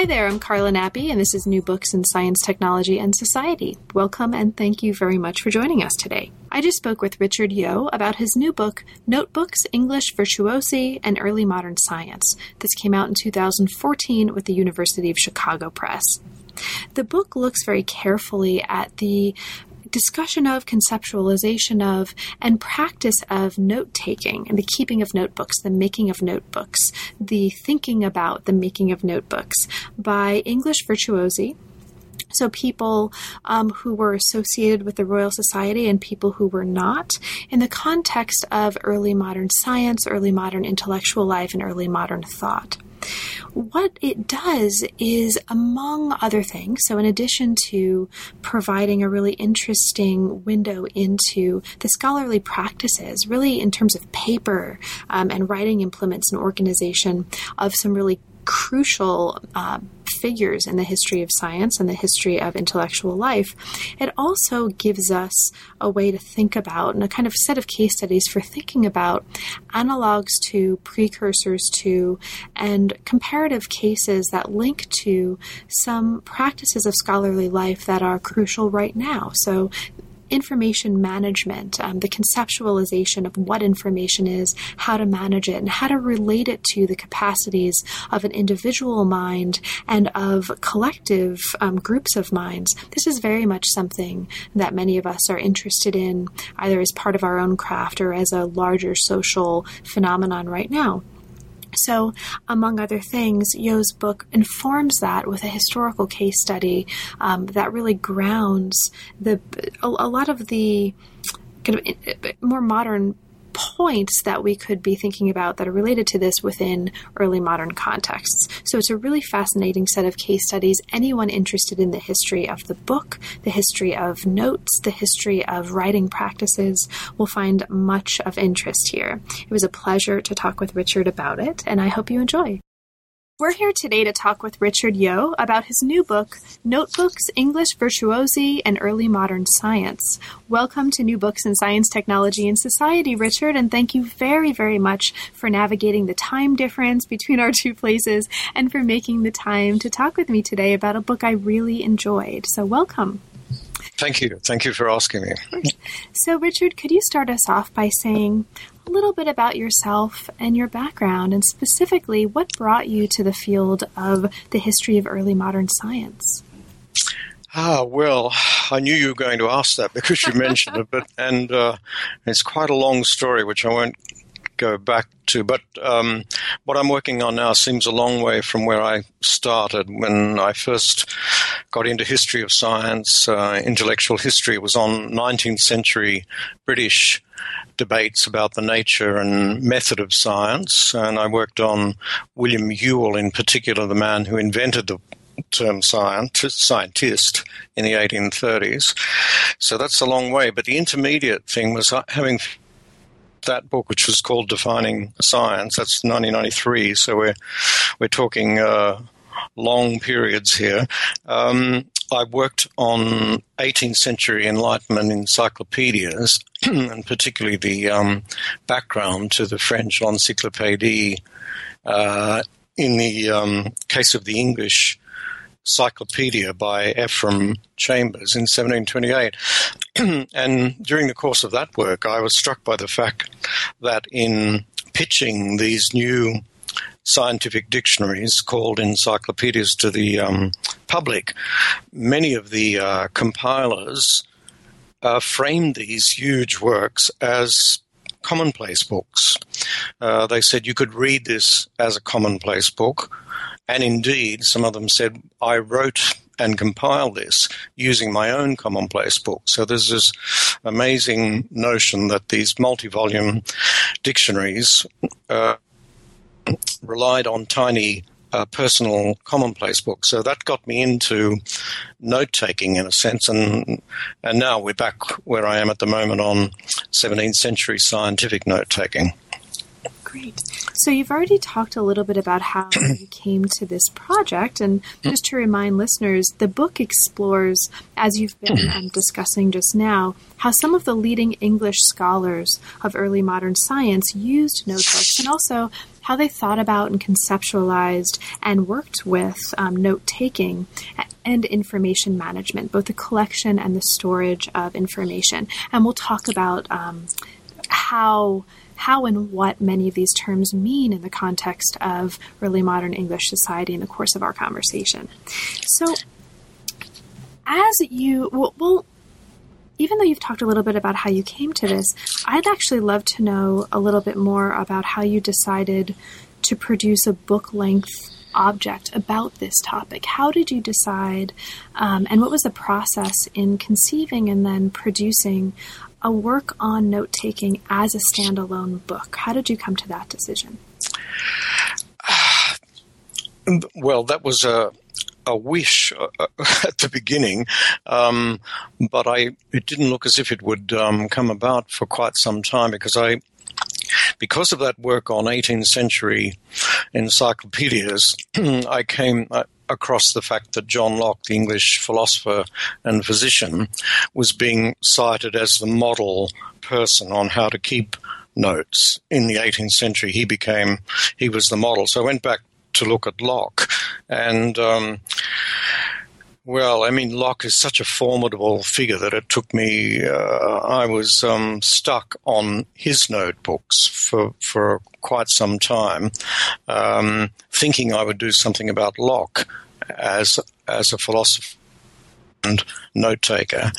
Hi there, I'm Carla Nappi, and this is New Books in Science, Technology, and Society. Welcome and thank you very much for joining us today. I just spoke with Richard Yeo about his new book, Notebooks, English Virtuosi, and Early Modern Science. This came out in 2014 with the University of Chicago Press. The book looks very carefully at the discussion of, conceptualization of, and practice of note taking and the keeping of notebooks, the making of notebooks, the thinking about the making of notebooks by English virtuosi, so, people um, who were associated with the Royal Society and people who were not, in the context of early modern science, early modern intellectual life, and early modern thought. What it does is, among other things, so in addition to providing a really interesting window into the scholarly practices, really in terms of paper um, and writing implements and organization of some really crucial uh, figures in the history of science and the history of intellectual life, it also gives us a way to think about and a kind of set of case studies for thinking about analogs to, precursors to, and comparative cases that link to some practices of scholarly life that are crucial right now. So information management, um, the conceptualization of what information is, how to manage it, and how to relate it to the capacities of an individual mind and of collective um, groups of minds. This is very much something that many of us are interested in, either as part of our own craft or as a larger social phenomenon right now. So, among other things, Yeo's book informs that with a historical case study um, that really grounds the a, a lot of the kind of eh, more modern points that we could be thinking about that are related to this within early modern contexts. So it's a really fascinating set of case studies. Anyone interested in the history of the book, the history of notes, the history of writing practices will find much of interest here. It was a pleasure to talk with Richard about it, and I hope you enjoy. We're here today to talk with Richard Yeo about his new book, Notebooks, English Virtuosi, and Early Modern Science. Welcome to New Books in Science, Technology, and Society, Richard, and thank you very, very much for navigating the time difference between our two places and for making the time to talk with me today about a book I really enjoyed. So, welcome. Thank you. Thank you for asking me. So, Richard, could you start us off by saying a little bit about yourself and your background, and specifically what brought you to the field of the history of early modern science? Ah, well, I knew you were going to ask that because you mentioned it, but and uh, it's quite a long story, which I won't go back to. But um, what I'm working on now seems a long way from where I started when I first got into history of science, uh, intellectual history. Was on 19th century British debates about the nature and method of science, and I worked on William Whewell in particular, the man who invented the term scientist, scientist in the 1830s. So that's a long way. But the intermediate thing was having that book, which was called Defining Science. That's 1993. So we're we're talking uh, long periods here. Um, I worked on 18th century Enlightenment encyclopedias, and particularly the um, background to the French Encyclopédie. Uh, in the um, case of the English Cyclopedia by Ephraim Chambers in 1728. and during the course of that work, I was struck by the fact that in pitching these new scientific dictionaries called encyclopedias to the um, public, many of the uh, compilers uh, framed these huge works as commonplace books. Uh, they said you could read this as a commonplace book, and indeed, some of them said, I wrote and compiled this using my own commonplace book. So there's this amazing notion that these multi volume dictionaries uh, relied on tiny a personal commonplace book. So that got me into note taking in a sense, and and now we're back where I am at the moment on 17th century scientific note taking. Great. So you've already talked a little bit about how you came to this project, and just to remind listeners, the book explores, as you've been um, discussing just now, how some of the leading English scholars of early modern science used notebooks, and also how they thought about and conceptualized and worked with um, note taking and information management, both the collection and the storage of information. And we'll talk about um, how how and what many of these terms mean in the context of early modern English society in the course of our conversation. So, as you, well, well even though you've talked a little bit about how you came to this, I'd actually love to know a little bit more about how you decided to produce a book length object about this topic. How did you decide, um, and what was the process in conceiving and then producing a work on note taking as a standalone book. How did you come to that decision? Well, that was a a wish uh, at the beginning, um, but I it didn't look as if it would um, come about for quite some time because I because of that work on 18th century encyclopedias, I came. I, across the fact that John Locke, the English philosopher and physician, was being cited as the model person on how to keep notes in the 18th century. He became, he was the model. So I went back to look at Locke and, um, well, I mean, Locke is such a formidable figure that it took me. Uh, I was um, stuck on his notebooks for for quite some time, um, thinking I would do something about Locke as as a philosopher and note taker.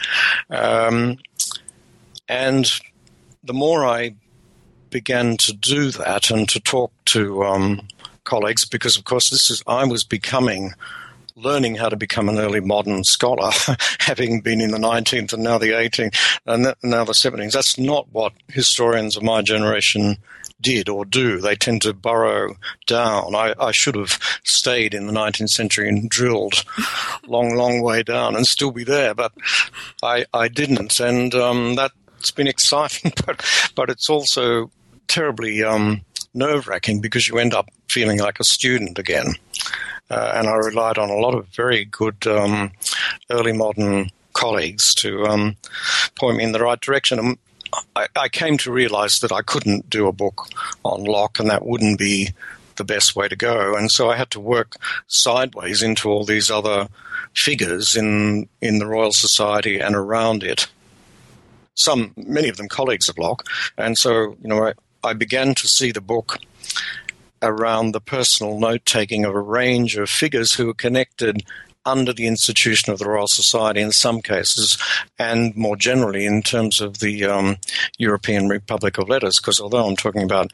Um, and the more I began to do that and to talk to um, colleagues, because of course this is I was becoming learning how to become an early modern scholar, having been in the 19th and now the 18th and now the 17th. That's not what historians of my generation did or do. They tend to burrow down. I, I should have stayed in the 19th century and drilled long, long way down and still be there, but I, I didn't. And um, that's been exciting, but, but it's also terribly um, nerve wracking because you end up feeling like a student again. Uh, and I relied on a lot of very good um, early modern colleagues to um, point me in the right direction. And I, I, came to realize that I couldn't do a book on Locke, and that wouldn't be the best way to go. And so I had to work sideways into all these other figures in in the Royal Society and around it. Some, many of them colleagues of Locke, and so you know I, I began to see the book around the personal note taking of a range of figures who were connected under the institution of the Royal Society in some cases, and more generally in terms of the um, European Republic of Letters, because although I'm talking about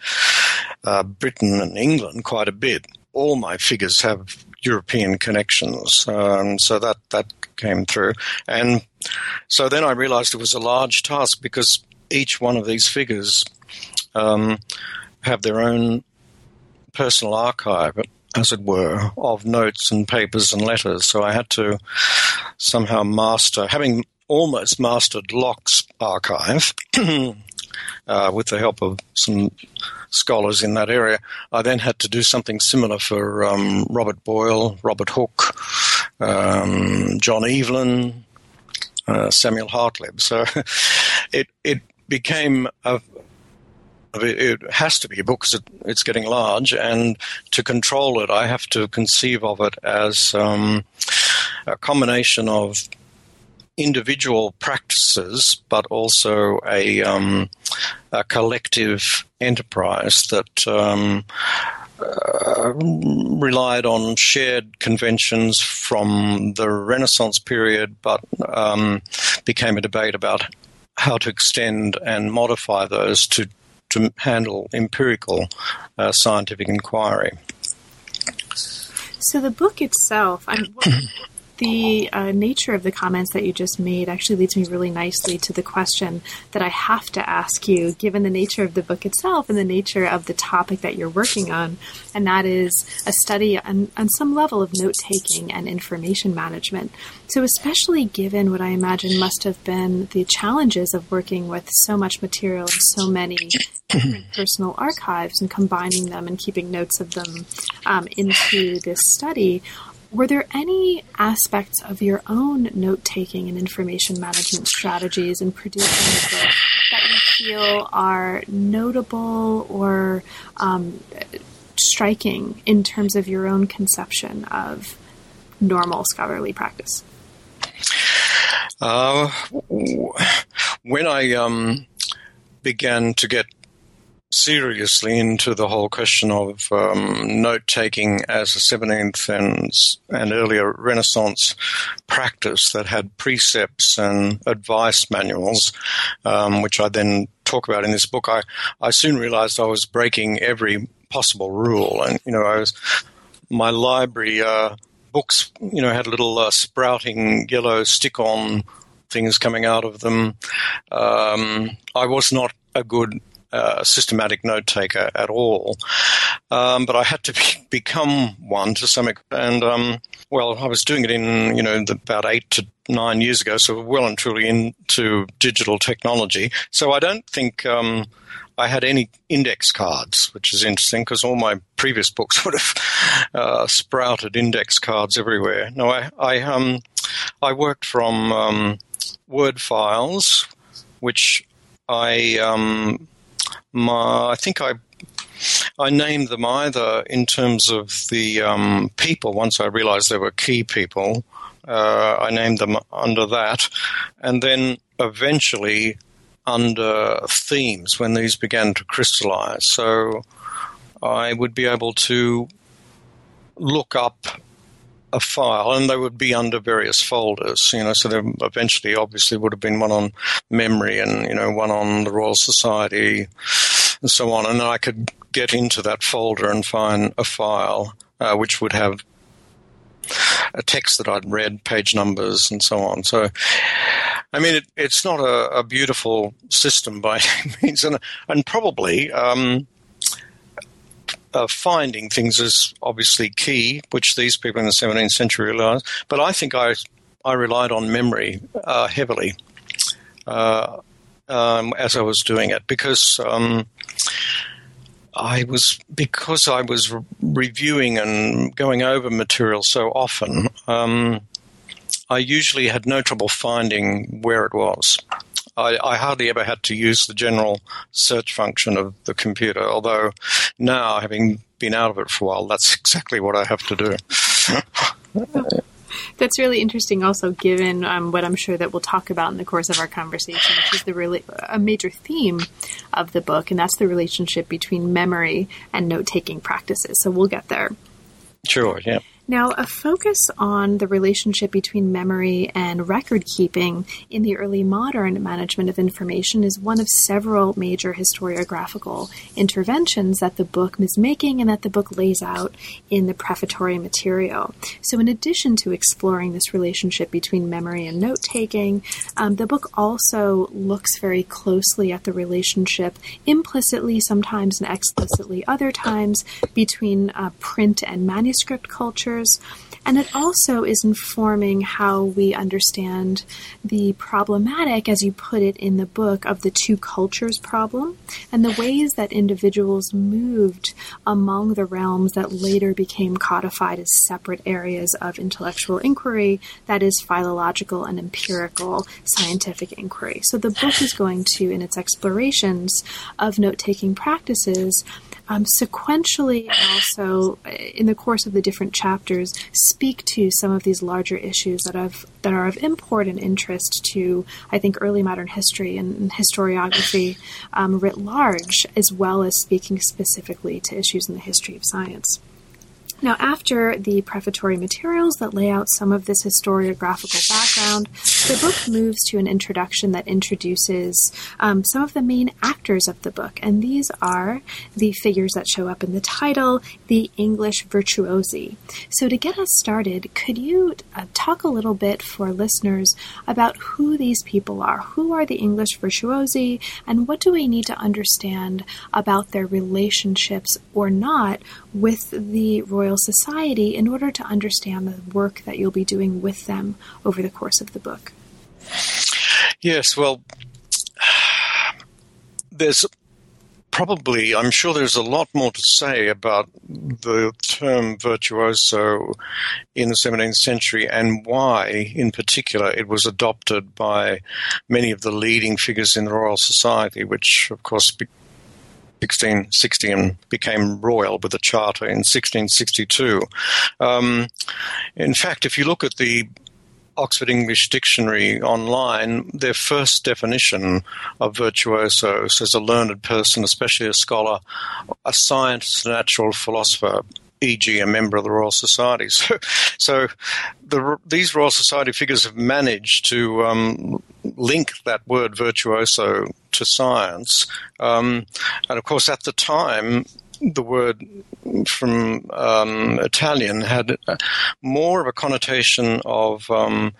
uh, Britain and England quite a bit, all my figures have European connections. Um, so that, that came through. And so then I realized it was a large task because each one of these figures um, have their own personal archive, as it were, of notes and papers and letters. So I had to somehow master, having almost mastered Locke's archive. Uh, with the help of some scholars in that area. I then had to do something similar for um, Robert Boyle, Robert Hooke, um, John Evelyn, uh, Samuel Hartlib. So it it became a, it, has to be a book because it, it's getting large, and to control it, I have to conceive of it as um, a combination of individual practices, but also a, um, a collective enterprise that um, uh, relied on shared conventions from the Renaissance period, but um, became a debate about how to extend and modify those to to handle empirical uh, scientific inquiry. So the book itself, the uh, nature of the comments that you just made actually leads me really nicely to the question that I have to ask you, given the nature of the book itself and the nature of the topic that you're working on, and that is a study on, on some level of note taking and information management. So, especially given what I imagine must have been the challenges of working with so much material and so many personal archives and combining them and keeping notes of them um, into this study, were there any aspects of your own note taking and information management strategies in producing the book that you feel are notable or um, striking in terms of your own conception of normal scholarly practice? Uh, when I um, began to get seriously into the whole question of um, note taking as a 17th and, and earlier Renaissance practice that had precepts and advice manuals, um, which I then talk about in this book, I, I soon realized I was breaking every possible rule. And, you know, I was, my library, uh, books, you know, had little uh, sprouting yellow stick on things coming out of them. Um, I was not a good systematic note taker at all. Um, but I had to be, become one to some extent. And, um, well, I was doing it in, you know, the, about eight to nine years ago, so well and truly into digital technology. So I don't think um, I had any index cards, which is interesting because all my previous books would have uh, sprouted index cards everywhere. No, I, I, um, I worked from um, Word files, which I um, my, I think I I named them either in terms of the um, people. Once I realized they were key people, uh, I named them under that, and then eventually under themes when these began to crystallize. So I would be able to look up a file, and they would be under various folders. You know, so there eventually, obviously, would have been one on memory, and you know, one on the Royal Society, and so on. And I could get into that folder and find a file uh, which would have a text that I'd read, page numbers, and so on. So, I mean, it, it's not a, a, beautiful system by any means, and and probably. Um, uh, finding things is obviously key, which these people in the 17th century realized. But I think I, I relied on memory uh, heavily uh, um, as I was doing it because um, I was because I was re- reviewing and going over material so often. Um, I usually had no trouble finding where it was. I, I, hardly ever had to use the general search function of the computer, although now, having been out of it for a while, that's exactly what I have to do. That's really interesting, also, given um, what I'm sure that we'll talk about in the course of our conversation, which is the rela- a major theme of the book, and that's the relationship between memory and note taking practices. So we'll get there. Sure, yeah. Now, a focus on the relationship between memory and record keeping in the early modern management of information is one of several major historiographical interventions that the book is making and that the book lays out in the prefatory material. So, in addition to exploring this relationship between memory and note taking, um, the book also looks very closely at the relationship, implicitly sometimes and explicitly other times, between uh, print and manuscript culture and it also is informing how we understand the problematic, as you put it in the book, of the two cultures problem and the ways that individuals moved among the realms that later became codified as separate areas of intellectual inquiry, that is, philological and empirical scientific inquiry. So the book is going to, in its explorations of note taking practices, um, sequentially also uh, in the course of the different chapters speak to some of these larger issues that have that are of import and interest to I think early modern history and historiography um, writ large, as well as speaking specifically to issues in the history of science. Now, after the prefatory materials that lay out some of this historiographical background, the book moves to an introduction that introduces um, some of the main actors of the book, and these are the figures that show up in the title, the English virtuosi. So, to get us started, could you uh, talk a little bit for listeners about who these people are? Who are the English virtuosi, and what do we need to understand about their relationships or not with the Royal Society in order to understand the work that you'll be doing with them over the course of the book? Yes, well, there's probably, I'm sure there's a lot more to say about the term virtuoso in the 17th century and why, in particular, it was adopted by many of the leading figures in the Royal Society, which, of course, 1660 and became royal with a charter in 1662. Um, in fact, if you look at the Oxford English Dictionary online, their first definition of virtuoso says a learned person, especially a scholar, a scientist, a natural philosopher, e.g., a member of the Royal Society. So, so the, these Royal Society figures have managed to um, link that word virtuoso to science. Um, and of course, at the time, the word from um, Italian had more of a connotation of um,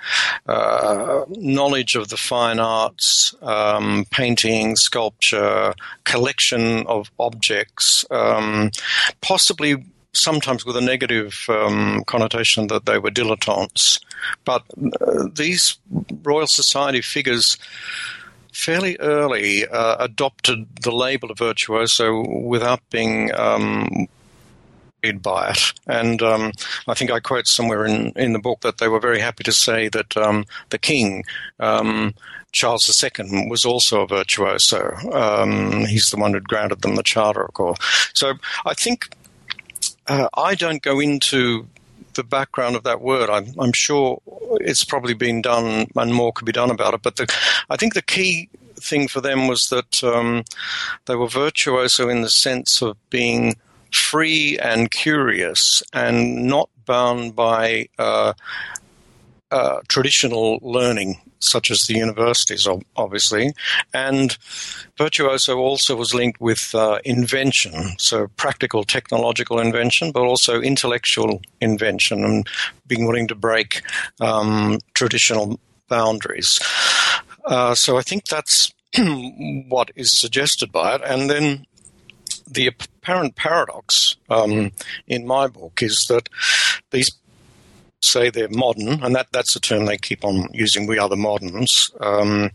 uh, knowledge of the fine arts, um, painting, sculpture, collection of objects, um, possibly sometimes with a negative um, connotation that they were dilettantes. But uh, these Royal Society figures fairly early uh, adopted the label of virtuoso without being um, by it. And um, I think I quote somewhere in, in the book that they were very happy to say that um, the king, um, Charles II, was also a virtuoso. Um, he's the one who granted them the charter, of course. So I think uh, I don't go into the background of that word. I'm, I'm, sure it's probably been done and more could be done about it. But the, I think the key thing for them was that um, they were virtuoso in the sense of being free and curious and not bound by uh, uh, traditional learning such as the universities, obviously. And Virtuoso also was linked with uh, invention, so practical technological invention, but also intellectual invention and being willing to break um, traditional boundaries. Uh, so I think that's what is suggested by it. And then the apparent paradox um, in my book is that these say they're modern, and that, that's the term they keep on using. We are the moderns, um,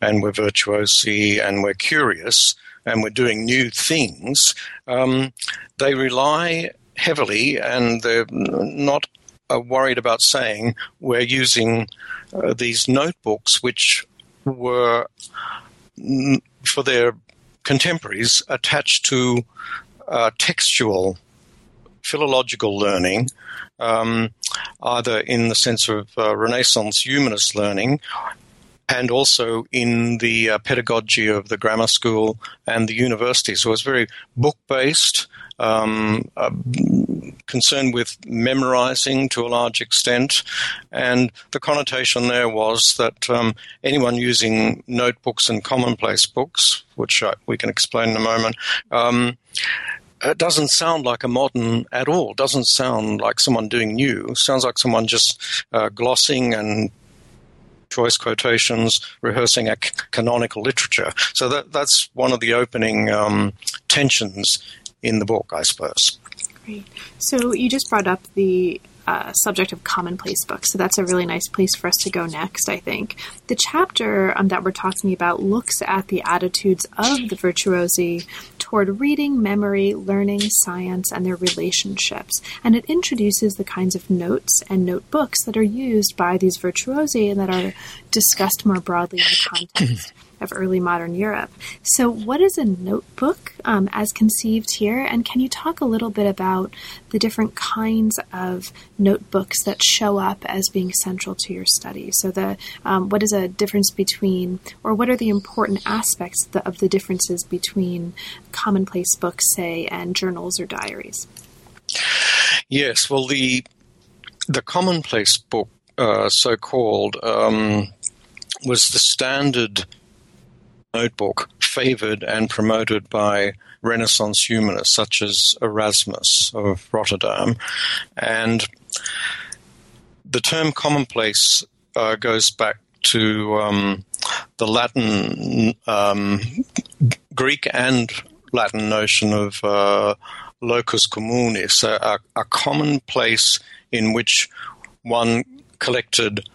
and we're virtuosi, and we're curious, and we're doing new things. Um, they rely heavily, and they're not uh, worried about saying we're using uh, these notebooks, which were mm, for their contemporaries attached to uh, textual philological learning um, either in the sense of uh, Renaissance humanist learning and also in the uh, pedagogy of the grammar school and the university. So it's very book based, um, uh, concerned with memorizing to a large extent. And the connotation there was that um, anyone using notebooks and commonplace books, which I, we can explain in a moment, um, it doesn't sound like a modern at all. It doesn't sound like someone doing new. It sounds like someone just uh, glossing and choice quotations, rehearsing a c- canonical literature. So that that's one of the opening um, tensions in the book, I suppose. Great. So you just brought up the uh, subject of commonplace books. So that's a really nice place for us to go next, I think. The chapter um, that we're talking about looks at the attitudes of the virtuosi toward reading, memory, learning, science, and their relationships. And it introduces the kinds of notes and notebooks that are used by these virtuosi and that are discussed more broadly in the context of early modern Europe. So, what is a notebook um, as conceived here? And can you talk a little bit about the different kinds of notebooks that show up as being central to your study? So, the um, what is a difference between, or what are the important aspects of the differences between commonplace books, say, and journals or diaries? Yes, well, the the commonplace book, uh, so called, um, was the standard notebook favored and promoted by Renaissance humanists such as Erasmus of Rotterdam. And the term commonplace uh, goes back to um, the Latin, um, Greek and Latin notion of uh, locus communis, a, a common place in which one collected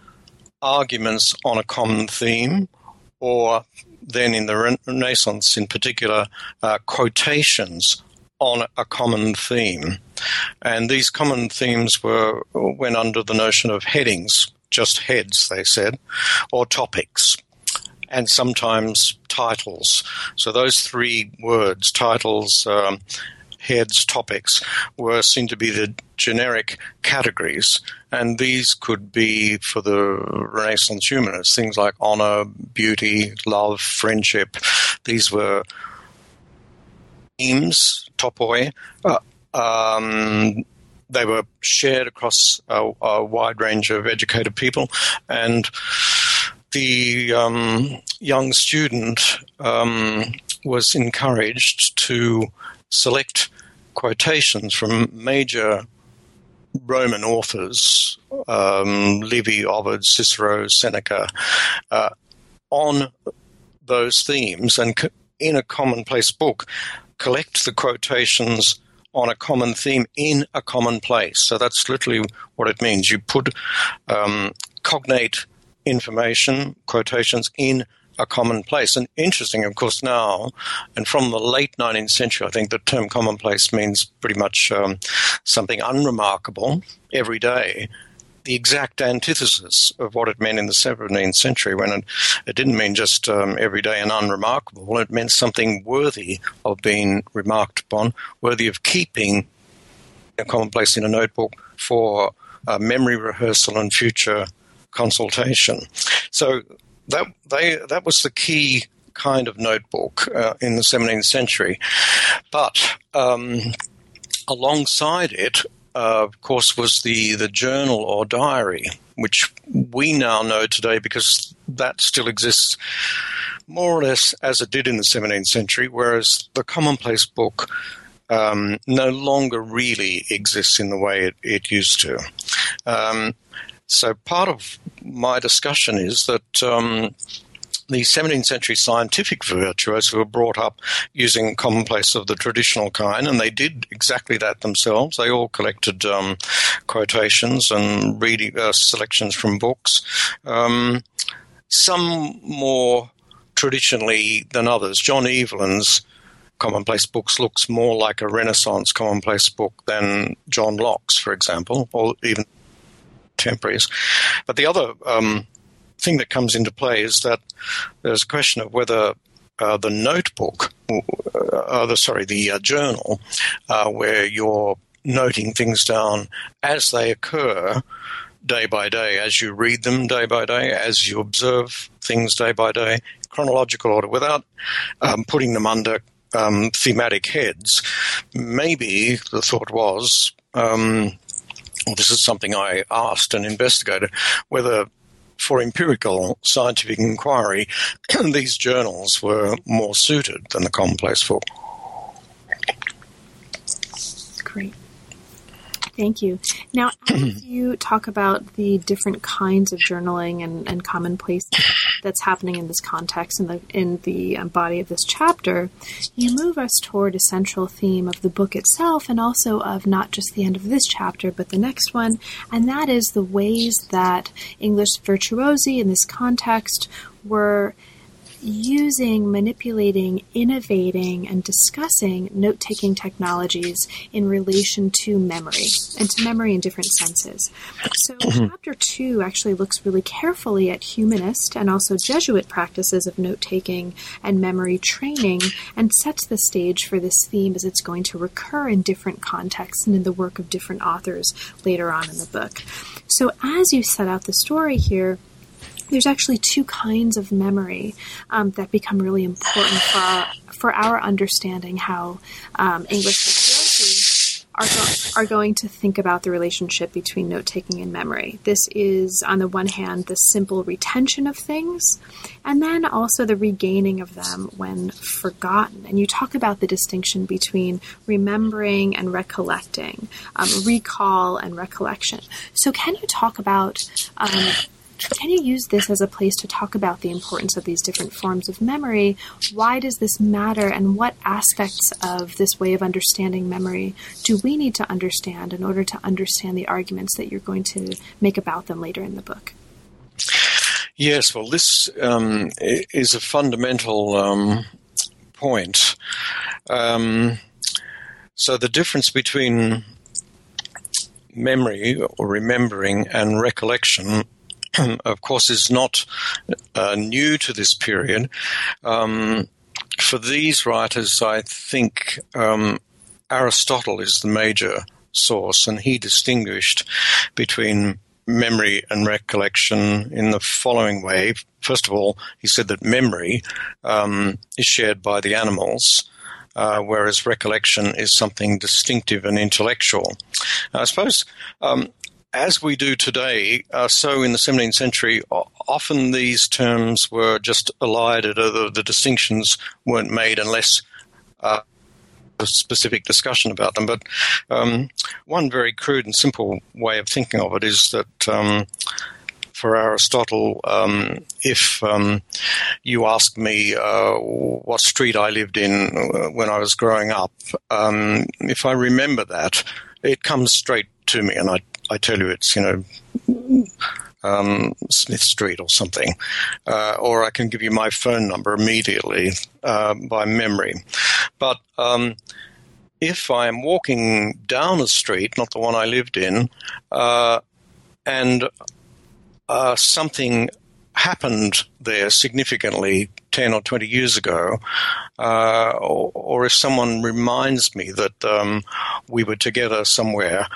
arguments on a common theme, or then in the Renaissance in particular, uh, quotations on a common theme. And these common themes were went under the notion of headings, just heads, they said, or topics, and sometimes titles. So those three words, titles, um, heads, topics, were seen to be the generic categories. And these could be for the Renaissance humanists things like honor, beauty, love, friendship. These were themes, topoi. Uh, um, they were shared across a, a, wide range of educated people. And the um, young student um, was encouraged to select quotations from major Roman authors, um, Livy, Ovid, Cicero, Seneca, uh, on those themes and co- in a commonplace book, collect the quotations on a common theme in a common place. So that's literally what it means. You put um, cognate information, quotations in a commonplace. And interesting, of course, now, and from the late 19th century, I think the term commonplace means pretty much um, something unremarkable, everyday. The exact antithesis of what it meant in the 17th century, when it, it didn't mean just um, everyday and unremarkable, it meant something worthy of being remarked upon, worthy of keeping a commonplace in a notebook for uh, memory rehearsal and future consultation. So that they that was the key kind of notebook uh, in the 17th century. But um, alongside it, uh, of course, was the, the journal or diary, which we now know today because that still exists more or less as it did in the 17th century, whereas the commonplace book um, no longer really exists in the way it, it used to. Um, so part of my discussion is that um, the 17th century scientific virtuosos were brought up using commonplace of the traditional kind, and they did exactly that themselves. They all collected um, quotations and reading uh, selections from books. Um, some more traditionally than others. John Evelyn's commonplace books looks more like a Renaissance commonplace book than John Locke's, for example, or even contemporaries. But the other um, thing that comes into play is that there's a question of whether uh, the notebook, uh, the sorry, the uh, journal, uh, where you're noting things down as they occur day by day, as you read them day by day, as you observe things day by day, chronological order, without um, putting them under um, thematic heads. Maybe the thought was um, well, this is something I asked an investigator whether for empirical scientific inquiry, these journals were more suited than the commonplace book. Great. Thank you. Now, as you talk about the different kinds of journaling and, and commonplace that's happening in this context in the in the um, body of this chapter, you move us toward a central theme of the book itself, and also of not just the end of this chapter, but the next one, and that is the ways that English virtuosi in this context were using, manipulating, innovating, and discussing note taking technologies in relation to memory and to memory in different senses. So, chapter two actually looks really carefully at humanist and also Jesuit practices of note taking and memory training and sets the stage for this theme as it's going to recur in different contexts and in the work of different authors later on in the book. So, as you set out the story here, there's actually two kinds of memory um, that become really important for our, for our understanding how um, English virtuosi are, go- are going to think about the relationship between note taking and memory. This is, on the one hand, the simple retention of things, and then also the regaining of them when forgotten. And you talk about the distinction between remembering and recollecting, um, recall and recollection. So, can you talk about um, can you use this as a place to talk about the importance of these different forms of memory? Why does this matter, and what aspects of this way of understanding memory do we need to understand in order to understand the arguments that you're going to make about them later in the book? Yes, well, this um, is a fundamental um, point. Um, so, the difference between memory or remembering and recollection of course, is not uh, new to this period. Um, for these writers, I think um, Aristotle is the major source, and he distinguished between memory and recollection in the following way. First of all, he said that memory um, is shared by the animals. Uh, whereas recollection is something distinctive and intellectual. I suppose um, as we do today, uh, so in the 17th century, often these terms were just allied, the, the distinctions weren't made unless uh, a specific discussion about them. But um, one very crude and simple way of thinking of it is that. Um, for Aristotle, um, if um, you ask me uh, what street I lived in uh, when I was growing up, um, if I remember that, it comes straight to me, and I I tell you it's, you know, um, Smith Street or something, uh, or I can give you my phone number immediately uh, by memory. But um, if I am walking down a street, not the one I lived in, uh, and uh, something happened there significantly 10 or 20 years ago, uh, or, or, if someone reminds me that um, we were together somewhere,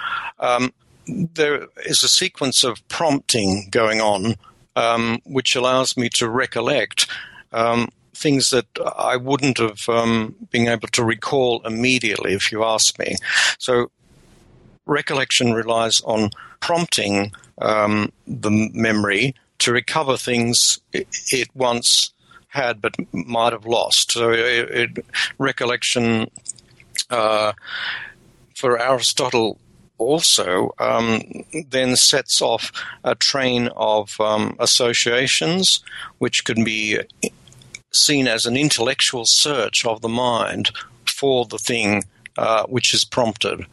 um, there is a sequence of prompting going on, um, which allows me to recollect um, things that I wouldn't have um, been able to recall immediately if you asked me. So, recollection relies on prompting um, the memory to recover things it, once had but might have lost. So, it, it, recollection. Uh, for Aristotle also um, then sets off a train of um, associations which can be seen as an intellectual search of the mind for the thing uh, which is prompted.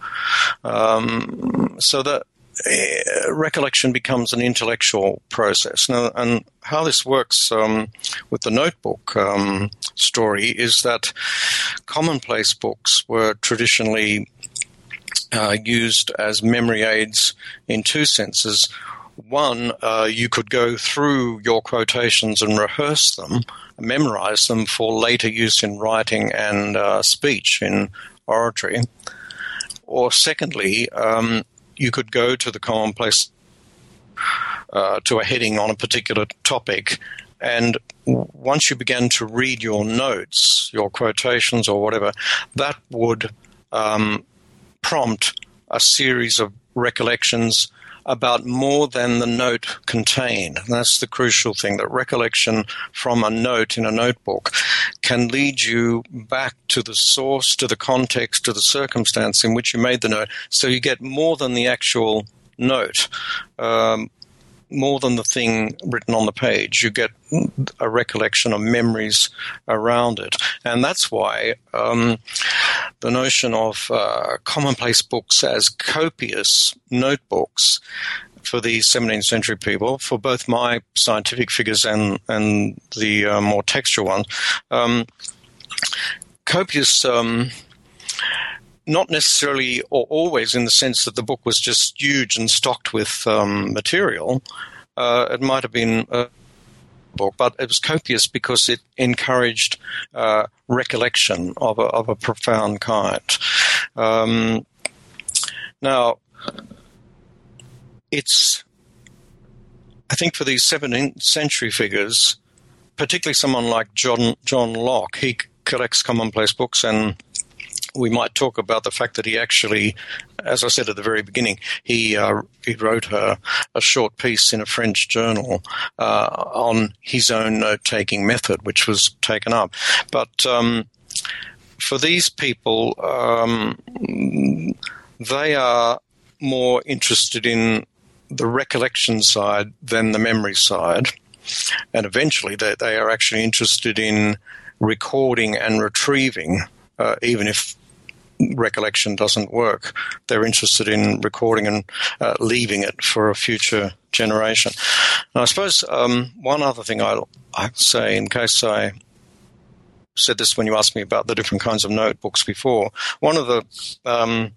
Um, so that uh, recollection becomes an intellectual process. Now, and how this works um, with the notebook um, story is that commonplace books were traditionally uh, used as memory aids in two senses. One, uh, you could go through your quotations and rehearse them, memorize them for later use in writing and uh, speech in oratory. Or secondly, um, you could go to the commonplace uh, to a heading on a particular topic and once you began to read your notes, your quotations, or whatever, that would um, prompt a series of recollections about more than the note contained. that's the crucial thing that recollection from a note in a notebook can lead you back to the source, to the context, to the circumstance in which you made the note. So you get more than the actual note. Um, more than the thing written on the page. You get a recollection of memories around it. And that's why um, the notion of uh, commonplace books as copious notebooks for the 17th century people, for both my scientific figures and, and the uh, more textual ones, um, copious. Um, not necessarily or always in the sense that the book was just huge and stocked with um, material. Uh, it might have been a book, but it was copious because it encouraged uh, recollection of a, of a profound kind. Um, now, it's, I think, for these 17th century figures, particularly someone like John John Locke, he collects commonplace books and we might talk about the fact that he actually, as I said at the very beginning, he uh, he wrote a, a, short piece in a French journal uh, on his own note taking method, which was taken up. But um, for these people, um, they are more interested in the recollection side than the memory side. And eventually, they, they are actually interested in recording and retrieving, uh, even if recollection doesn't work. They're interested in recording and uh, leaving it for a future generation. And I suppose um, one other thing I'll, I'll, say, in case I said this when you asked me about the different kinds of notebooks before, one of the um,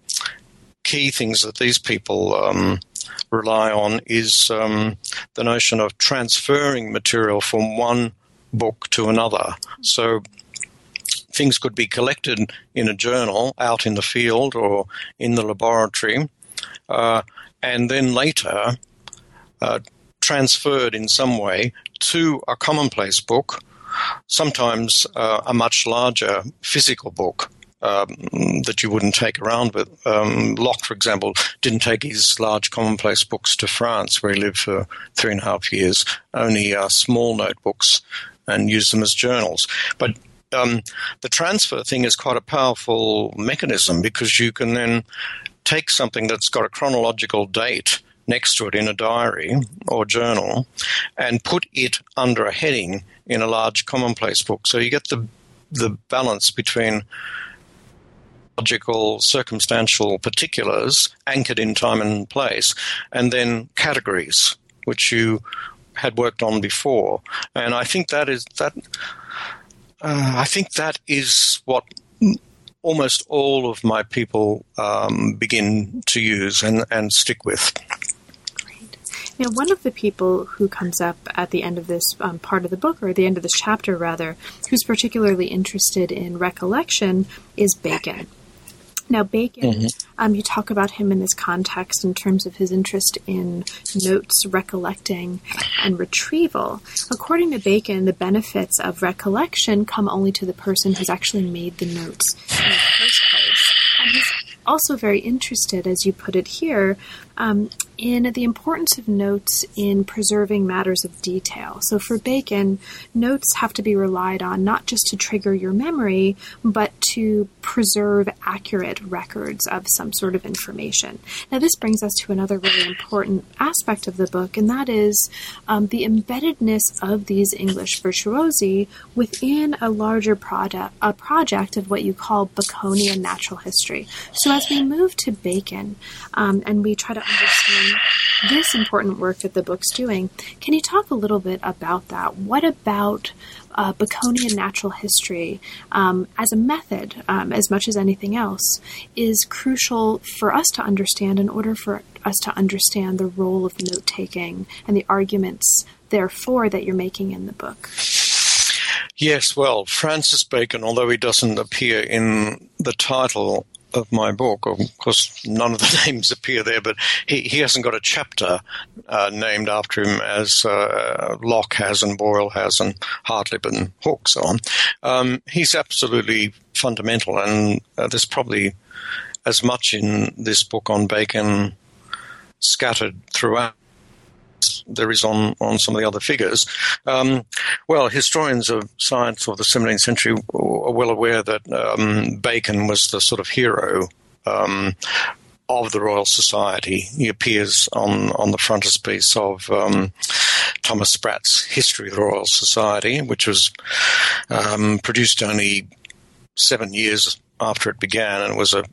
key things that these people um, rely on is um, the notion of transferring material from one book to another. So things could be collected in a journal out in the field or in the laboratory, uh, and then later uh, transferred in some way to a commonplace book, sometimes uh, a much larger physical book. Um, that you wouldn't take around with. Um, Locke, for example, didn't take his large commonplace books to France, where he lived for three and a half years, only uh, small notebooks and used them as journals. But um, the transfer thing is quite a powerful mechanism because you can then take something that's got a chronological date next to it in a diary or journal and put it under a heading in a large commonplace book. So you get the the balance between logical, circumstantial particulars anchored in time and place, and then categories which you had worked on before. And I think that is that uh, I think that is what almost all of my people um, begin to use and, and stick with. Great. Now, one of the people who comes up at the end of this um, part of the book, or the end of this chapter rather, who's particularly interested in recollection is Bacon. Now, Bacon, mm-hmm. um, you talk about him in this context in terms of his interest in notes, recollecting, and retrieval. According to Bacon, the benefits of recollection come only to the person who's actually made the notes in the first place. And he's also very interested, as you put it here, um, in the importance of notes in preserving matters of detail. So for Bacon, notes have to be relied on not just to trigger your memory, but to preserve accurate records of some sort of information. Now, this brings us to another really important aspect of the book, and that is um, the embeddedness of these English virtuosi within a larger product, a project of what you call Baconian natural history. So as we move to Bacon um, and we try to understand this important work that the book's doing, can you talk a little bit about that? What about uh, Baconian natural history um, as a method, um, as much as anything else, is crucial for us to understand in order for us to understand the role of note taking and the arguments, therefore, that you're making in the book? Yes, well, Francis Bacon, although he doesn't appear in the title of my book. Of course, none of the names appear there, but he, he hasn't got a chapter uh, named after him as uh, Locke has and Boyle has and Hartlib and Hooke so on. Um, he's absolutely fundamental, and uh, there's probably as much in this book on Bacon scattered throughout there is on, on some of the other figures. Um, well, historians of science of the 17th century are well aware that um, Bacon was the sort of hero. Um, of the Royal Society. He appears on, on the frontispiece of um, Thomas Sprat's History of the Royal Society, which was um, produced only seven years after it began and was a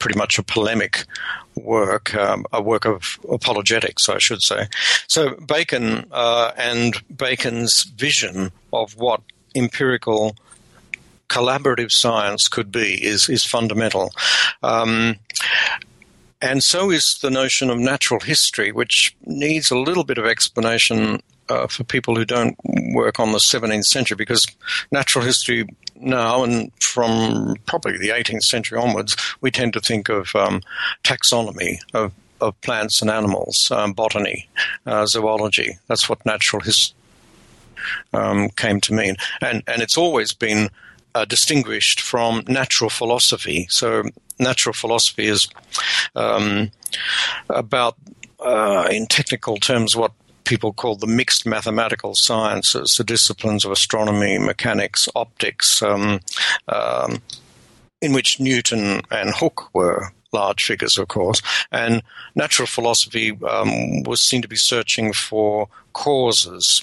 pretty much a polemic work, um, a work of apologetics, I should say. So Bacon uh, and Bacon's vision of what empirical collaborative science could be is is fundamental. Um, and so is the notion of natural history, which needs a little bit of explanation uh, for people who don't work on the 17th century, because natural history now and from probably the 18th century onwards, we tend to think of um, taxonomy of, of plants and animals, um, botany, uh, zoology. That's what natural history um, came to mean, and and it's always been uh, distinguished from natural philosophy. So, natural philosophy is um, about, uh, in technical terms, what people call the mixed mathematical sciences, the disciplines of astronomy, mechanics, optics, um, um, in which Newton and Hooke were large figures, of course. And natural philosophy um, was seen to be searching for causes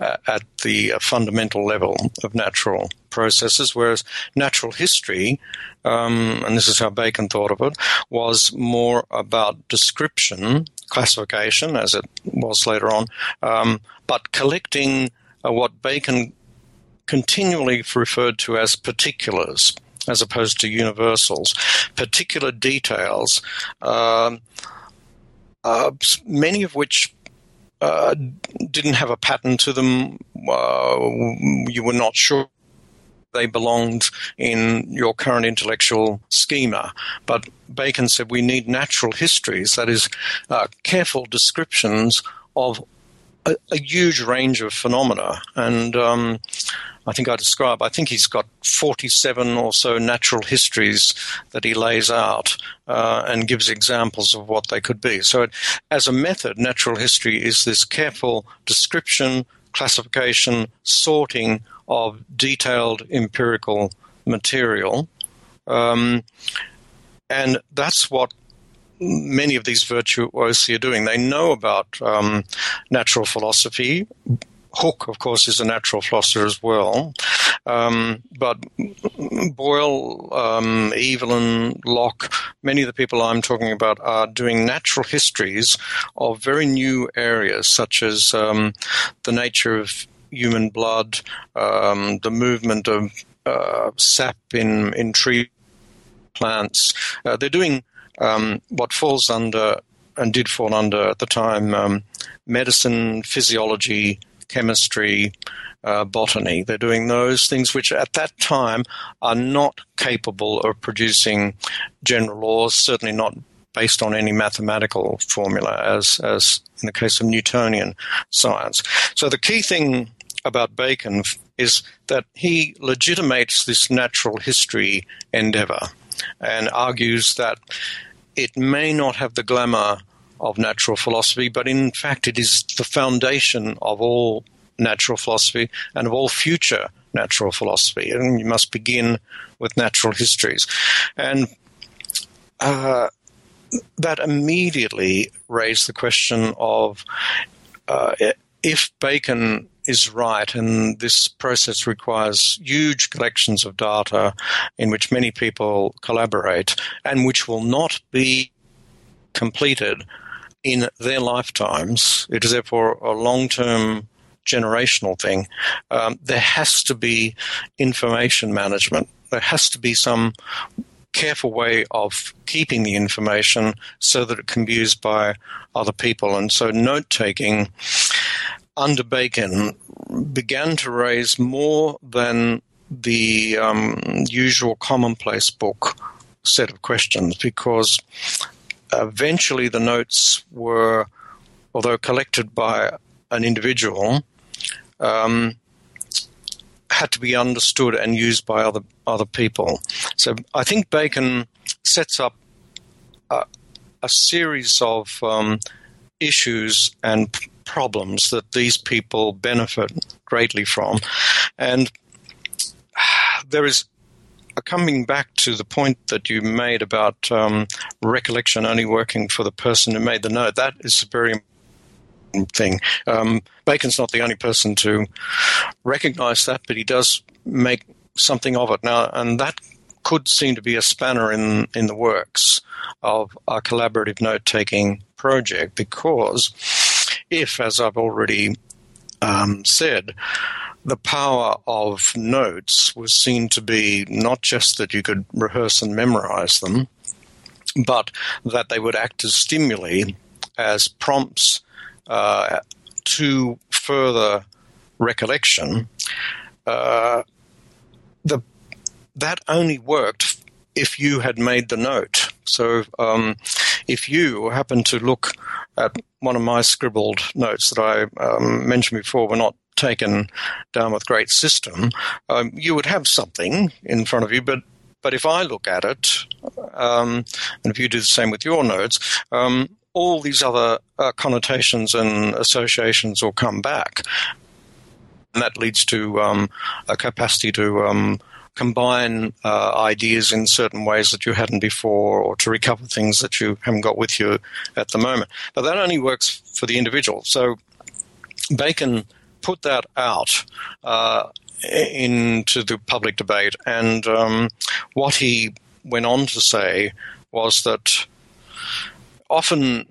uh, at the uh, fundamental level of natural processes, whereas natural history, um, and this is how Bacon thought of it, was more about description, classification, as it was later on, um, but collecting uh, what Bacon continually referred to as particulars as opposed to universals, particular details, uh, uh, many of which uh, didn't have a pattern to them. Uh, you were not sure they belonged in your current intellectual schema. But Bacon said we need natural histories, that is, uh, careful descriptions of a, a, huge range of phenomena. And um, I think I describe, I think he's got 47 or so natural histories that he lays out uh, and gives examples of what they could be. So, it, as a method, natural history is this careful description, classification, sorting of detailed empirical material. Um, and that's what many of these virtuosi are doing. They know about um, natural philosophy, Hooke, of course, is a natural philosopher as well. Um, but Boyle, um, Evelyn, Locke, many of the people I'm talking about are doing natural histories of very new areas, such as um, the nature of human blood, um, the movement of uh, sap in, in tree plants. Uh, they're doing um, what falls under and did fall under at the time um, medicine, physiology, chemistry, uh, botany. They're doing those things which at that time are not capable of producing general laws, certainly not based on any mathematical formula, as, as in the case of Newtonian science. So the key thing about Bacon is that he legitimates this natural history endeavor and argues that it may not have the glamour of natural philosophy, but in fact, it is the foundation of all natural philosophy and of all future natural philosophy. And you must begin with natural histories. And uh, that immediately raised the question of uh, if Bacon is right, and this process requires huge collections of data in which many people collaborate, and which will not be completed in their lifetimes. It is therefore a long term generational thing. Um, there has to be information management. There has to be some careful way of keeping the information so that it can be used by other people. And so note taking under Bacon began to raise more than the um, usual commonplace book set of questions because eventually the notes were, although collected by an individual, um, had to be understood and used by other other people. So I think Bacon sets up a, a series of um, issues and p- problems that these people benefit greatly from, and there is a coming back to the point that you made about um, recollection only working for the person who made the note, that is a thing. Um, Bacon's not the only person to recognize that, but he does make something of it now, and that could seem to be a spanner in in the works of our collaborative note taking project because if, as I've already um, said, the power of notes was seen to be not just that you could rehearse and memorize them, but that they would act as stimuli, as prompts uh, to further recollection. Uh, the that only worked if you had made the note. So um, if you happen to look at one of my scribbled notes that I um, mentioned before, were not taken down with great system, um, you would have something in front of you, but but if I look at it, um, and if you do the same with your notes, um, all these other uh, connotations and associations will come back. And that leads to um, a capacity to um, combine uh, ideas in certain ways that you hadn't before, or to recover things that you haven't got with you at the moment. But that only works for the individual. So Bacon put that out uh, into the public debate, and um, what he went on to say was that often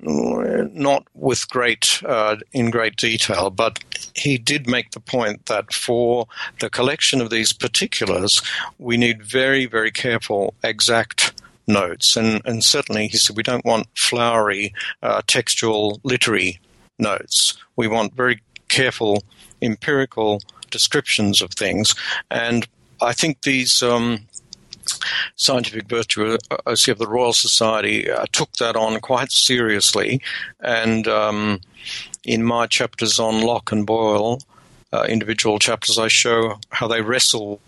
not with great uh, in great detail, but he did make the point that for the collection of these particulars, we need very very careful exact notes, and and certainly he said we don't want flowery uh, textual literary notes. We want very careful empirical descriptions of things, and I think these. Um, scientific virtuosi of the Royal Society uh, took that on quite seriously. And um, in my chapters on Locke and Boyle, uh, individual chapters, I show how they wrestle.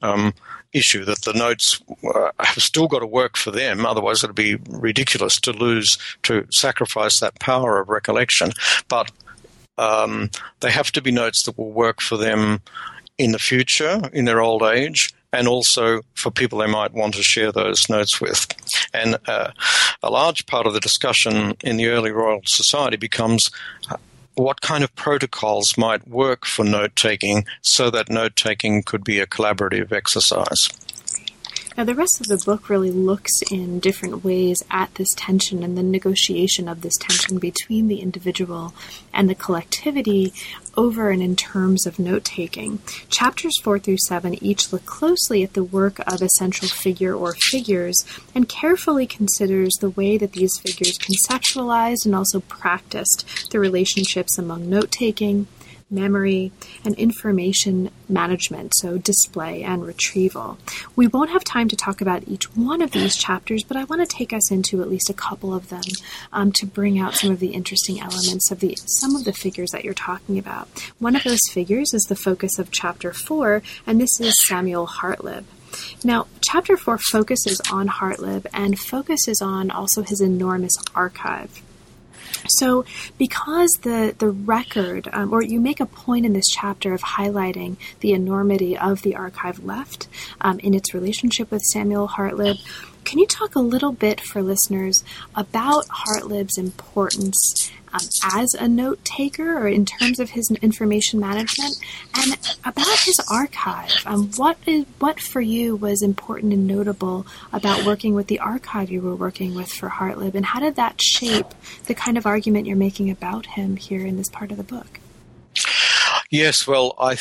Um, issue that the notes uh, have still got to work for them. Otherwise, it'd be ridiculous to lose, to sacrifice that power of recollection. But um, they have to be notes that will work for them in the future, in their old age, and also for people they might want to share those notes with. And uh, a large part of the discussion in the early Royal Society becomes uh, what kind of protocols might work for note taking so that note taking could be a collaborative exercise. Now, the rest of the book really looks in different ways at this tension and the negotiation of this tension between the individual and the collectivity over and in terms of note taking. Chapters 4 through 7 each look closely at the work of a central figure or figures and carefully considers the way that these figures conceptualized and also practiced the relationships among note taking, memory, and information management, so display and retrieval. We won't have time to talk about each one of these chapters, but I want to take us into at least a couple of them um, to bring out some of the interesting elements of the some of the figures that you're talking about. One of those figures is the focus of chapter four, and this is Samuel Hartlib. Now, chapter 4 focuses on Hartlib and focuses on also his enormous archive. So, because the the record, um, or you make a point in this chapter of highlighting the enormity of the archive left um, in its relationship with Samuel Hartlib, can you talk a little bit for listeners about Hartlib's importance um, as a note taker or in terms of his information management and about his archive. Um, what is what for you was important and notable about working with the archive you were working with for Hartlib, and how did that shape the kind of argument you're making about him here in this part of the book? Yes, well, I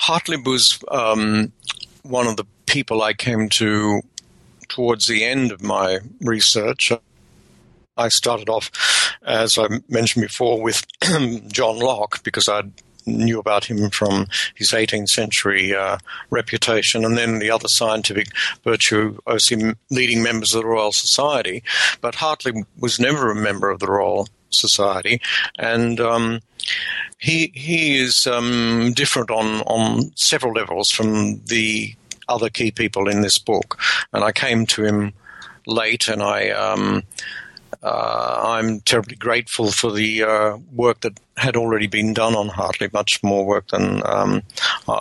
Hartlib was um, one of the people I came to towards the end of my research. I started off, as I mentioned before, with John Locke because I knew about him from his 18th century uh, reputation, and then the other scientific virtuosi leading members of the Royal Society. But Hartlib was never a member of the Royal Society, and um, he he is um, different on on several levels from the other key people in this book. And I came to him late, and I. Um, uh, I'm terribly grateful for the uh, work that had already been done on Hartlib, much more work than um,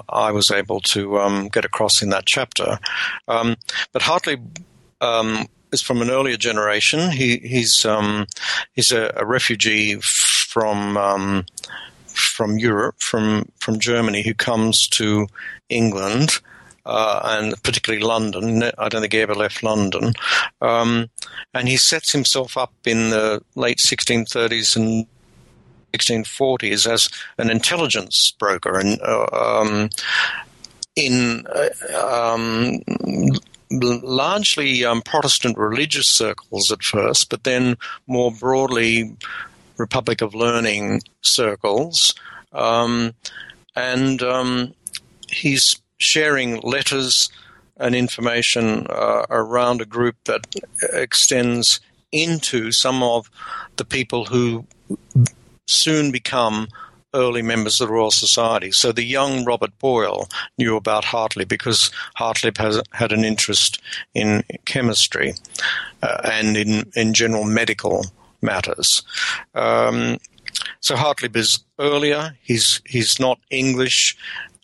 I was able to um, get across in that chapter. Um, but Hartlib um, is from an earlier generation. He, he's um, he's a, a, refugee from um, from Europe, from from Germany, who comes to England uh, and particularly London. I don't think he ever left London. Um, and he sets himself up in the late 1630s and 1640s as an intelligence broker and uh, um, in uh, um, largely um, Protestant religious circles at first, but then more broadly Republic of Learning circles. Um, and um, he's sharing letters and information uh, around a group that extends into some of the people who soon become early members of the Royal Society. So the young Robert Boyle knew about Hartlib because Hartlib has, had an interest in chemistry uh, and in, in general medical matters. Um, so Hartlib is earlier. He's he's not English.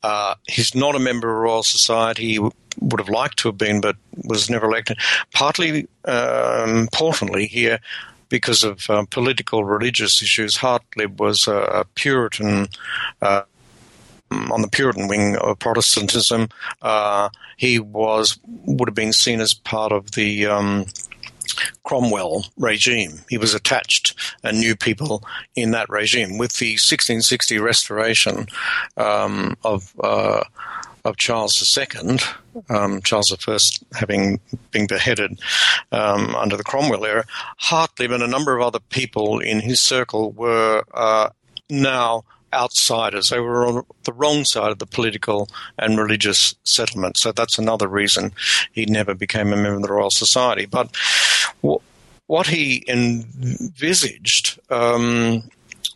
Uh, he's not a member of the Royal Society. He would have liked to have been, but was never elected. Partly, uh, importantly, here because of uh, political religious issues, Hartlib was a, Puritan. Uh, on the Puritan wing of Protestantism, uh, he was would have been seen as part of the um, Cromwell regime. He was attached and knew people in that regime. With the 1660 restoration um, of uh, of Charles II, um, Charles I having been beheaded um, under the Cromwell era, Hartlib and a number of other people in his circle were uh, now outsiders. They were on the wrong side of the political and religious settlement. So that's another reason he never became a member of the Royal Society. But what he envisaged um,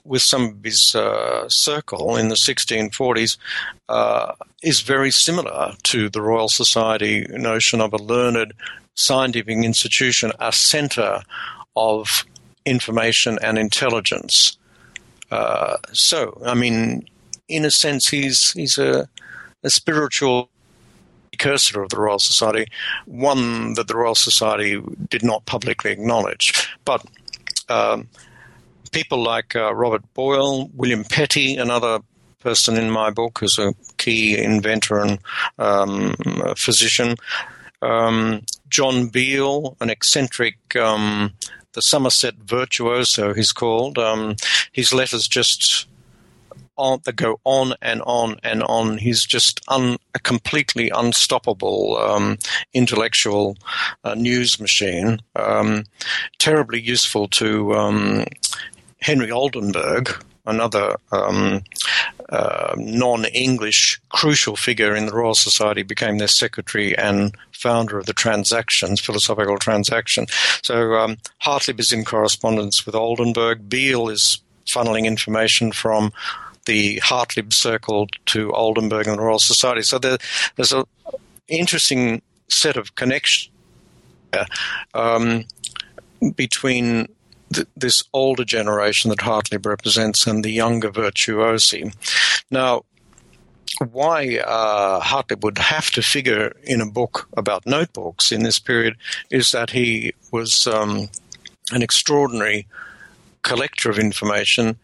with some of his uh, circle in the 1640s uh, is very similar to the Royal Society notion of a learned scientific institution, a centre of information and intelligence. Uh, so, I mean, in a sense, he's he's a, a spiritual precursor of the Royal Society, one that the Royal Society did not publicly acknowledge. But um, people like uh, Robert Boyle, William Petty, another person in my book who's a key inventor and um, physician, um, John Beale, an eccentric um, the Somerset virtuoso, he's called. Um, his letters just on that go on and on and on. He's just un, a completely unstoppable um, intellectual uh, news machine. Um, terribly useful to um, Henry Oldenburg, another um, uh, non-English crucial figure in the Royal Society, became their secretary and founder of the Transactions, Philosophical Transaction. So um, Hartlib is in correspondence with Oldenburg. Beale is funneling information from the Hartlib Circle to Oldenburg and the Royal Society. So there, there's an interesting set of connections um, between th- this older generation that Hartlib represents and the younger virtuosi. Now, why uh, Hartlib would have to figure in a book about notebooks in this period is that he was um, an extraordinary collector of information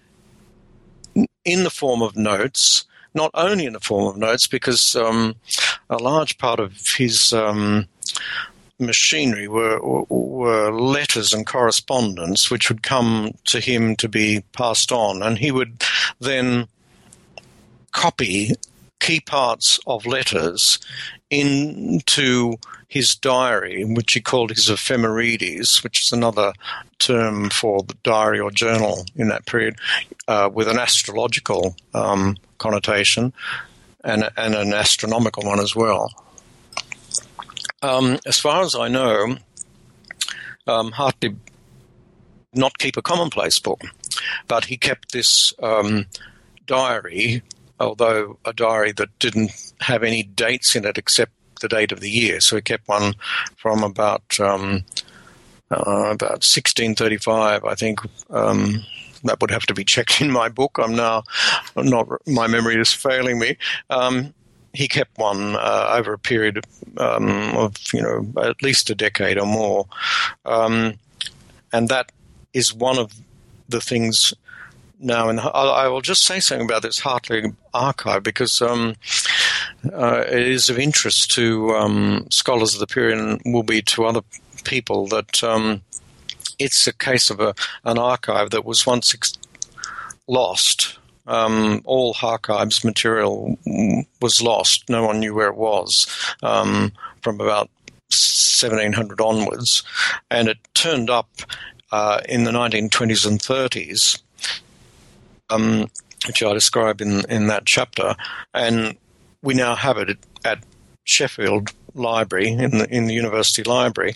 in the form of notes, not only in the form of notes, because um, a large part of his um, machinery were, were letters and correspondence which would come to him to be passed on, and he would then copy key parts of letters into his diary, which he called his ephemerides, which is another term for the diary or journal in that period, uh, with an astrological um, connotation and, and an astronomical one as well. Um, as far as I know, um, Hartlib did not keep a commonplace book, but he kept this um, diary although a diary that didn't have any dates in it except the date of the year. So he kept one from about um, uh, about 1635, I think. Um, that would have to be checked in my book. I'm now not. My memory is failing me. Um, he kept one uh, over a period um, of you know at least a decade or more, um, and that is one of the things now, and I will just say something about this Hartlib archive because um, uh, it is of interest to um, scholars of the period and will be to other people that um, it's a case of a, an archive that was once ex- lost. Um, all archives material was lost. No one knew where it was um, from about 1700 onwards, and it turned up uh, in the 1920s and 30s um, which I describe in in that chapter, and we now have it at Sheffield Library in the in the university library.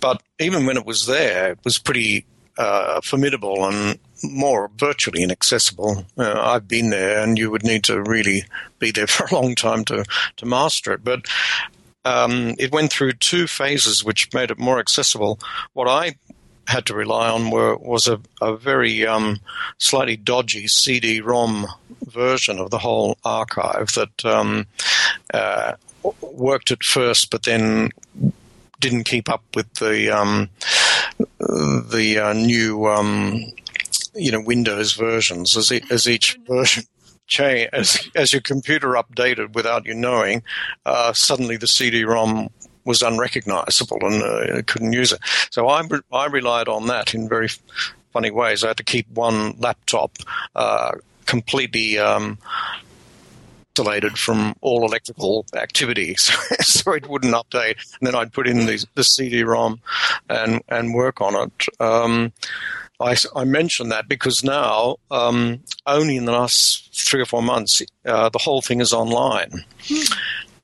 But even when it was there, it was pretty uh, formidable and more virtually inaccessible. Uh, I've been there, and you would need to really be there for a long time to to master it. But um, it went through two phases, which made it more accessible. What I had to rely on were, was a, a very um, slightly dodgy CD-ROM version of the whole archive that um, uh, worked at first, but then didn't keep up with the um, the uh, new um, you know Windows versions as, it, as each version change as as your computer updated without you knowing. Uh, suddenly, the CD-ROM was unrecognizable and uh, couldn't use it. So I, I relied on that in very funny ways. I had to keep one laptop uh, completely um, isolated from all electrical activity, so, so, it wouldn't update. And then I'd put in the, the CD-ROM and and work on it. Um, I, I mention that because now, um, only in the last three or four months, uh, the whole thing is online. Hmm.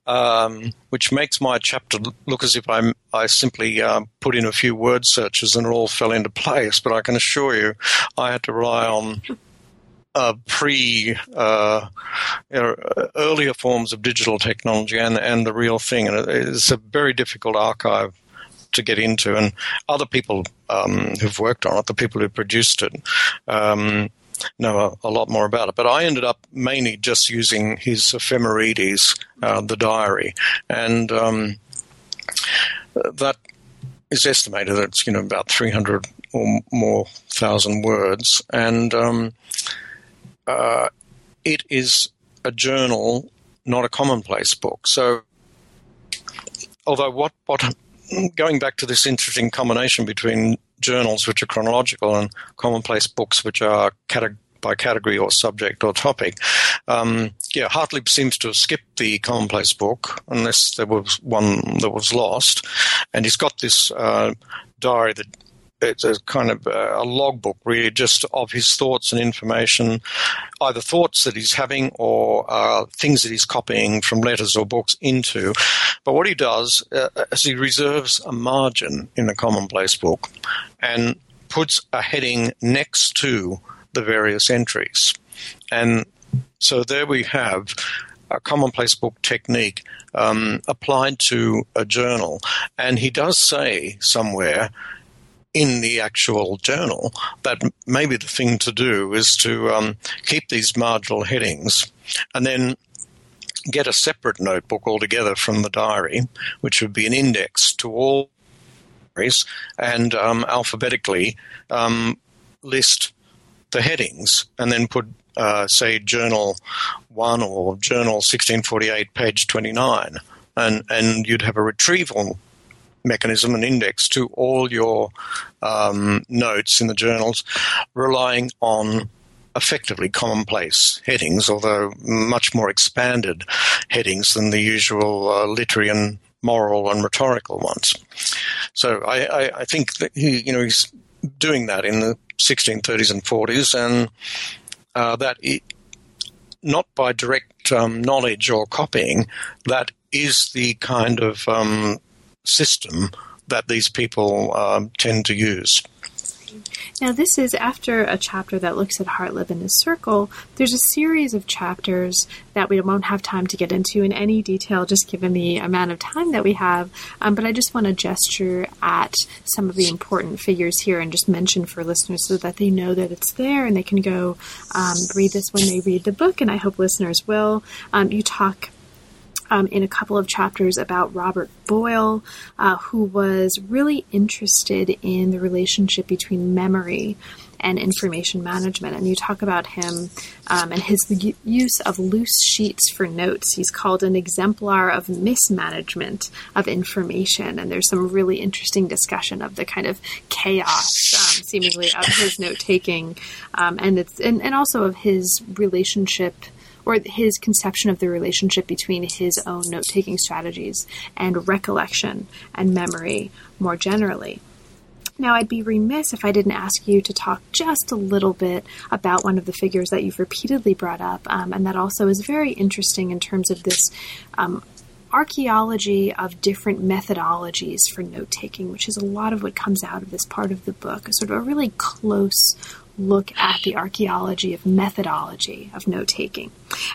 Um, which makes my chapter look as if I'm, I simply uh, put in a few word searches and it all fell into place. But I can assure you, I had to rely on uh, pre uh, earlier forms of digital technology and and the real thing, and it's a very difficult archive to get into. And other people um, who've worked on it, the people who produced it. Um, know a, a, lot more about it. But I ended up mainly just using his ephemerides, uh, the diary, and um, that is estimated that it's you know about 300 or more thousand words, and um, uh, it is a journal, not a commonplace book. So, although what what going back to this interesting combination between journals which are chronological and commonplace books which are by category or subject or topic. Um, yeah, Hartlib seems to have skipped the commonplace book unless there was one that was lost, and he's got this uh, diary that it's a kind of a logbook, really, just of his thoughts and information, either thoughts that he's having or uh, things that he's copying from letters or books into. But what he does uh, is he reserves a margin in the commonplace book and puts a heading next to the various entries. And so there we have a commonplace book technique um, applied to a journal. And he does say somewhere in the actual journal, but maybe the thing to do is to um, keep these marginal headings and then get a separate notebook altogether from the diary, which would be an index to all diaries, and um, alphabetically um, list the headings and then put, uh, say, Journal 1 or Journal 1648, page 29. And, and you'd have a retrieval mechanism and index to all your um, notes in the journals, relying on effectively commonplace headings, although much more expanded headings than the usual uh, literary and moral and rhetorical ones. So I, I, I, think that he, you know, he's doing that in the 1630s and 40s, and uh, that it, not by direct um, knowledge or copying, that is the kind of um, system that these people um, tend to use. Now, this is after a chapter that looks at Hartlib and his circle. There's a series of chapters that we won't have time to get into in any detail, just given the amount of time that we have. Um, but I just want to gesture at some of the important figures here and just mention for listeners so that they know that it's there and they can go um, read this when they read the book. And I hope listeners will. Um, you talk um, in a couple of chapters about Robert Boyle, uh, who was really interested in the relationship between memory and information management. And you talk about him um, and his use of loose sheets for notes. He's called an exemplar of mismanagement of information. And there's some really interesting discussion of the kind of chaos, um, seemingly, of his note taking, um, and it's and, and also of his relationship or his conception of the relationship between his own note taking strategies and recollection and memory more generally. Now, I'd be remiss if I didn't ask you to talk just a little bit about one of the figures that you've repeatedly brought up, um, and that also is very interesting in terms of this um, archaeology of different methodologies for note taking, which is a lot of what comes out of this part of the book, sort of a really close look at the archaeology of methodology of note taking,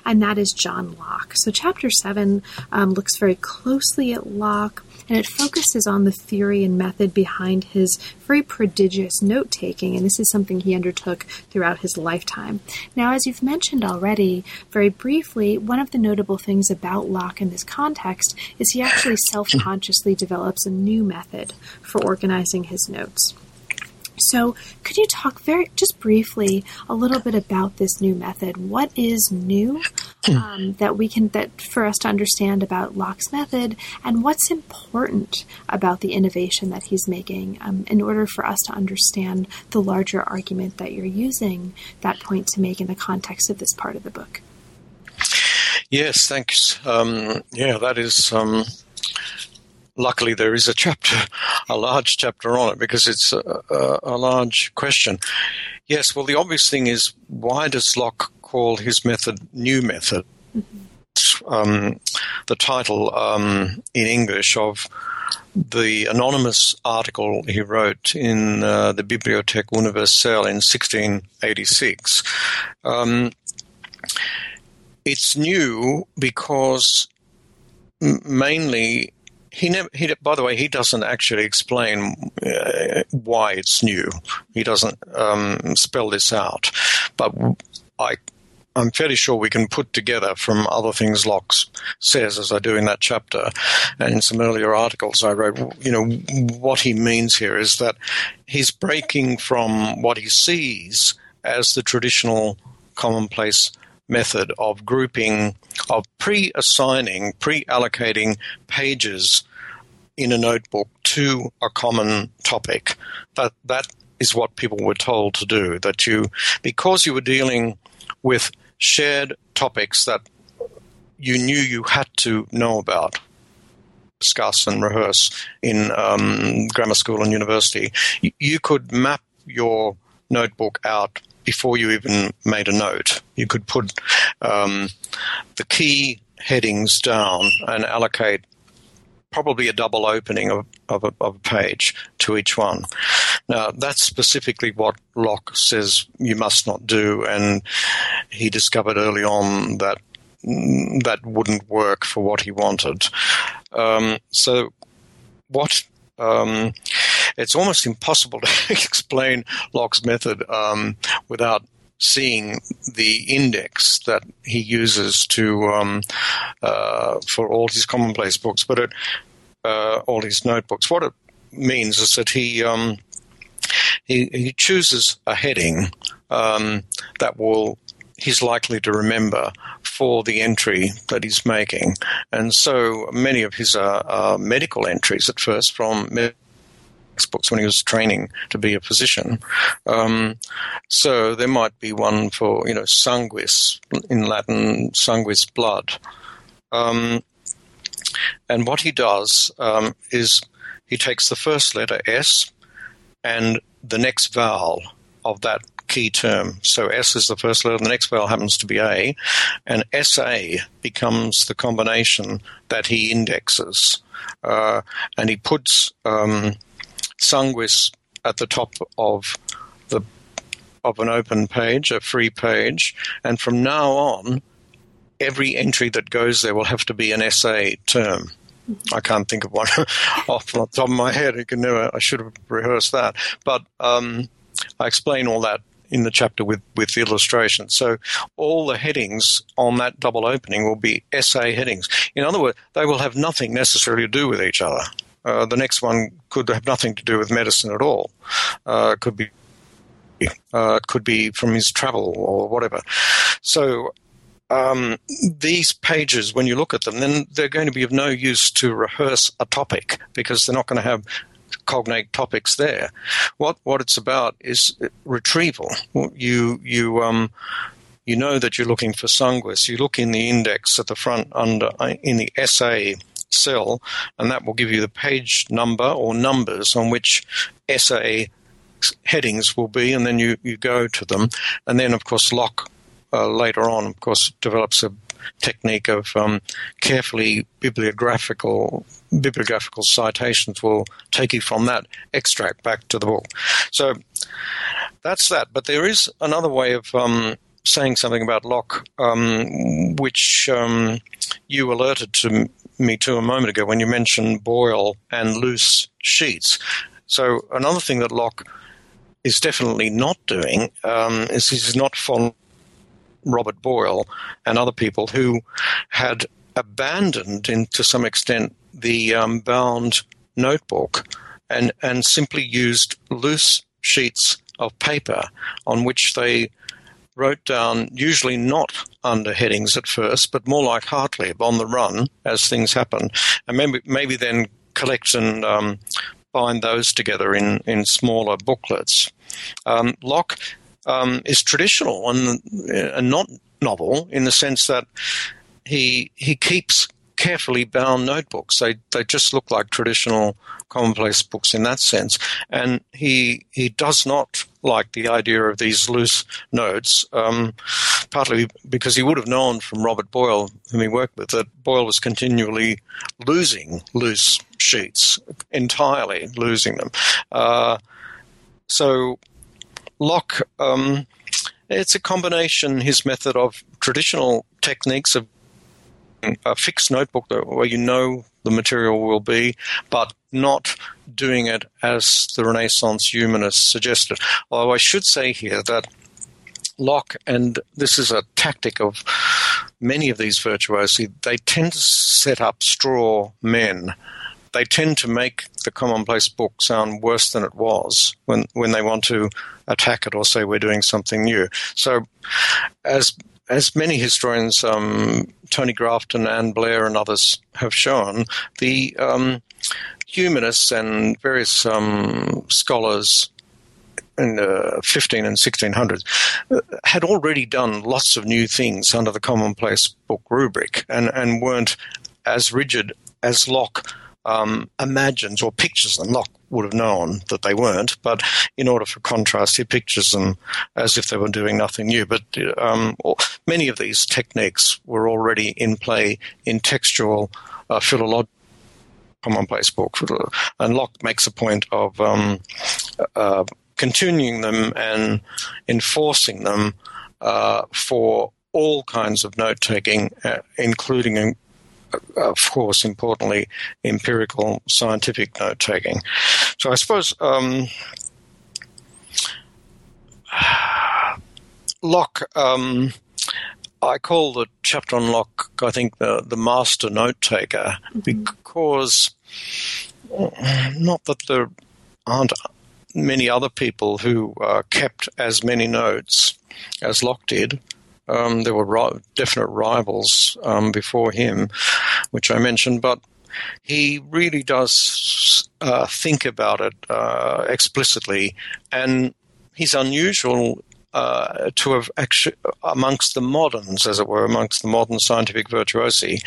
and that is John Locke. So, chapter 7 um, looks very closely at Locke and it focuses on the theory and method behind his very prodigious note taking, and this is something he undertook throughout his lifetime. Now, as you've mentioned already, very briefly, one of the notable things about Locke in this context is he actually self consciously develops a new method for organizing his notes. So, could you talk very just briefly a little bit about this new method? What is new hmm. um, that we can that for us to understand about Locke's method, and what's important about the innovation that he's making um, in order for us to understand the larger argument that you're using that point to make in the context of this part of the book? Yes, thanks. Um, yeah, that is um, luckily there is a chapter, a large chapter on it because it's a, a, a large question. Yes, well, the obvious thing is why does Locke call his method new method? Mm-hmm. Um, the title um, in English of the anonymous article he wrote in uh, the Bibliothèque Universelle in 1686. Um, it's new because mainly he never. He, by the way, he doesn't actually explain uh, why it's new. He doesn't um, spell this out. But I, I'm fairly sure we can put together from other things Locke says, as I do in that chapter, and in some earlier articles I wrote. You know what he means here is that he's breaking from what he sees as the traditional commonplace method of grouping, of pre assigning, pre allocating pages in a notebook to a common topic. That, that is what people were told to do. That you, because you were dealing with shared topics that you knew you had to know about, discuss and rehearse in um, grammar school and university, you, you could map your notebook out before you even made a note. You could put um, the key headings down and allocate probably a double opening of, of, a, of a page to each one. Now, that's specifically what Locke says you must not do, and he discovered early on that that wouldn't work for what he wanted. Um, so, what um, it's almost impossible to explain Locke's method um, without seeing the index that he uses to um, uh, for all his commonplace books, but it, uh, all his notebooks. What it means is that he um, he, he, chooses a heading um, that will he's likely to remember for the entry that he's making. And so many of his uh, uh, medical entries at first from books when he was training to be a physician. Um, so there might be one for, you know, sanguis, in Latin, sanguis, blood. Um, and what he does um, is he takes the first letter S and the next vowel of that key term. So S is the first letter, the next vowel happens to be A, and SA becomes the combination that he indexes. Uh, and he puts um, sanguis at the top of the of an open page, a free page, and from now on, every entry that goes there will have to be an essay term. I can't think of one off the top of my head. I can never. I should have rehearsed that, but um, I explain all that in the chapter with with the illustrations. So all the headings on that double opening will be essay headings. In other words, they will have nothing necessarily to do with each other. Uh, the next one could have nothing to do with medicine at all. Uh, could be uh, could be from his travel or whatever. So um, these pages, when you look at them, then they're going to be of no use to rehearse a topic because they're not going to have cognate topics there. What what it's about is retrieval. You you um, you know that you're looking for sanguis. You look in the index at the front under uh, in the SA cell, and that will give you the page number or numbers on which essay headings will be, and then you, you go to them. And then, of course, Locke uh, later on, of course, develops a, technique of um, carefully bibliographical bibliographical citations will take you from that extract back to the book. So that's that. But there is another way of um, saying something about Locke, um, which um, you alerted to me to a moment ago when you mentioned Boyle and loose sheets. So another thing that Locke is definitely not doing um, is he's not following Robert Boyle and other people who had abandoned, in, to some extent, the um, bound notebook and, and simply used loose sheets of paper on which they wrote down, usually not under headings at first, but more like Hartlib on the run as things happen, and maybe, maybe then collect and um, bind those together in, in smaller booklets. Um, Locke um, is traditional and, and not novel in the sense that he he keeps carefully bound notebooks. They they just look like traditional commonplace books in that sense. And he he does not like the idea of these loose notes, um, partly because he would have known from Robert Boyle, whom he worked with, that Boyle was continually losing loose sheets, entirely losing them. Uh, so Locke, um, it's a combination, his method of traditional techniques of a fixed notebook where you know the material will be, but not doing it as the Renaissance humanists suggested. Although I should say here that Locke, and this is a tactic of many of these virtuosi, they tend to set up straw men. They tend to make the commonplace book sound worse than it was when, when they want to attack it or say we're doing something new. So, as as many historians, um, Tony Grafton, Ann Blair, and others have shown, the um, humanists and various um, scholars in the 15 and 1600s uh, had already done lots of new things under the commonplace book rubric and, and weren't as rigid as Locke um, imagines or pictures them. Locke would have known that they weren't, but in order for contrast, he pictures them as if they were doing nothing new. But um, many of these techniques were already in play in textual uh, philological commonplace books. And Locke makes a point of um, uh, continuing them and enforcing them uh, for all kinds of note taking, uh, including of course, importantly, empirical scientific note taking. So I suppose um, Locke, um, I call the chapter on Locke, I think, the, the master note taker mm-hmm. because not that there aren't many other people who uh, kept as many notes as Locke did. Um, there were ri- definite rivals um, before him, which I mentioned, but he really does uh, think about it uh, explicitly, and he's unusual uh, to have actually, amongst the moderns, as it were, amongst the modern scientific virtuosi,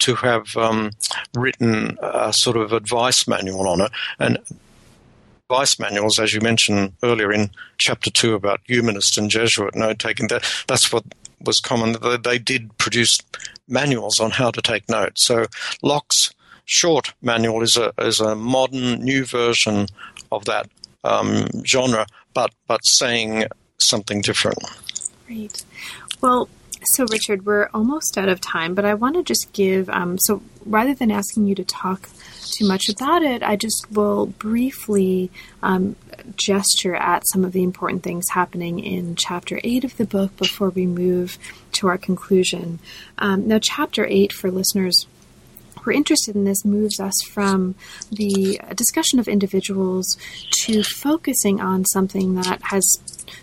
to have um, written a sort of advice manual on it. And advice manuals, as you mentioned earlier in chapter two about humanist and Jesuit note taking, that, that's what was common. They did produce manuals on how to take notes. So Locke's short manual is a is a modern new version of that um, genre, but but saying something different. Great. Well, so Richard, we're almost out of time, but I want to just give. Um, so rather than asking you to talk too much about it, I just will briefly um, gesture at some of the important things happening in chapter 8 of the book before we move to our conclusion. Um, now, chapter 8, for listeners who are interested in this, moves us from the discussion of individuals to focusing on something that has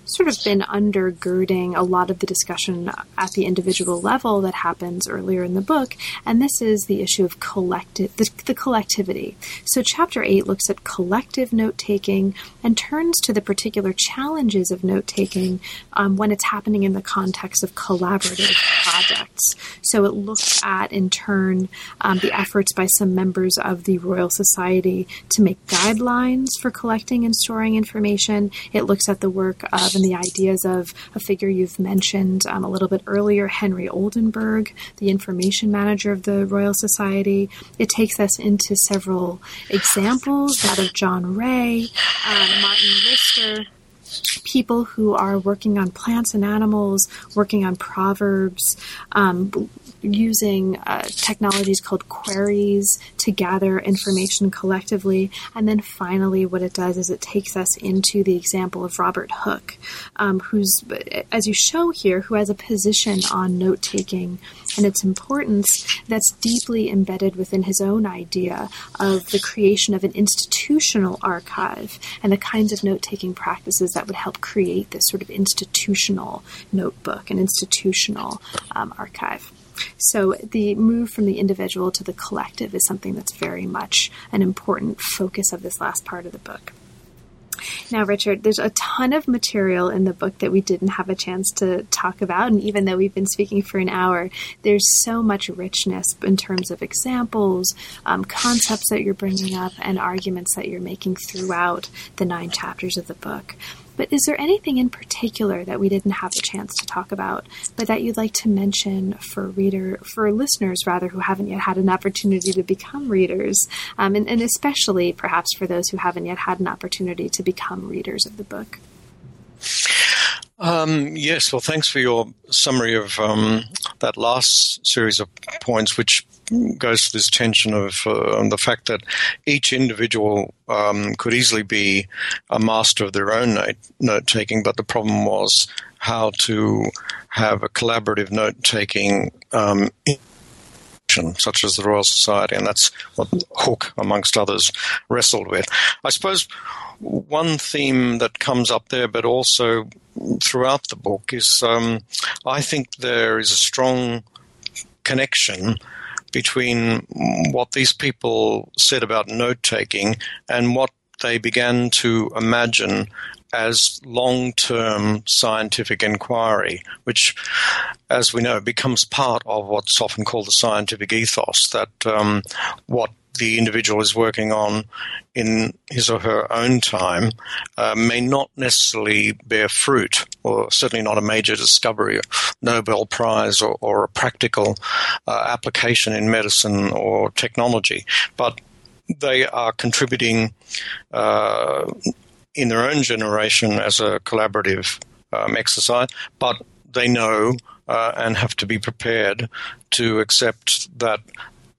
sort of been undergirding a lot of the discussion at the individual level that happens earlier in the book, and this is the issue of collective the, the collectivity. So chapter 8 looks at collective note taking and turns to the particular challenges of note taking um, when it's happening in the context of collaborative projects. So it looks at, in turn, um, the efforts by some members of the Royal Society to make guidelines for collecting and storing information. It looks at the work of and the ideas of a figure you've mentioned um, a little bit earlier, Henry Oldenburg, the information manager of the Royal Society. It takes us into several examples, that of John Ray, um, Martin Lister, people who are working on plants and animals, working on proverbs, um, using uh, technologies called queries to gather information collectively. And then finally, what it does is it takes us into the example of Robert Hooke, um, who's, as you show here, who has a position on note taking and its importance that's deeply embedded within his own idea of the creation of an institutional archive and the kinds of note taking practices that would help create this sort of institutional notebook, an institutional um, archive. So the move from the individual to the collective is something that's very much an important focus of this last part of the book. Now, Richard, there's a ton of material in the book that we didn't have a chance to talk about. And even though we've been speaking for an hour, there's so much richness in terms of examples, um, concepts that you're bringing up, and arguments that you're making throughout the nine chapters of the book. But is there anything in particular that we didn't have a chance to talk about, but that you'd like to mention for reader, for listeners rather, who haven't yet had an opportunity to become readers, um, and, and especially perhaps for those who haven't yet had an opportunity to become readers of the book? Um, yes, well, thanks for your summary of um, that last series of points, which goes to this tension of uh, the fact that each individual um, could easily be a master of their own note taking, but the problem was how to have a collaborative note taking. Um, such as the Royal Society, and that's what Hooke, amongst others, wrestled with. I suppose one theme that comes up there, but also throughout the book, is um, I think there is a strong connection between what these people said about note taking and what they began to imagine as long term scientific inquiry, which, as we know, becomes part of what's often called the scientific ethos that um, what the individual is working on in his or her own time uh, may not necessarily bear fruit, or certainly not a major discovery, Nobel Prize, or, or a practical uh, application in medicine or technology. But they are contributing uh, in their own generation as a collaborative um, exercise, but they know uh, and have to be prepared to accept that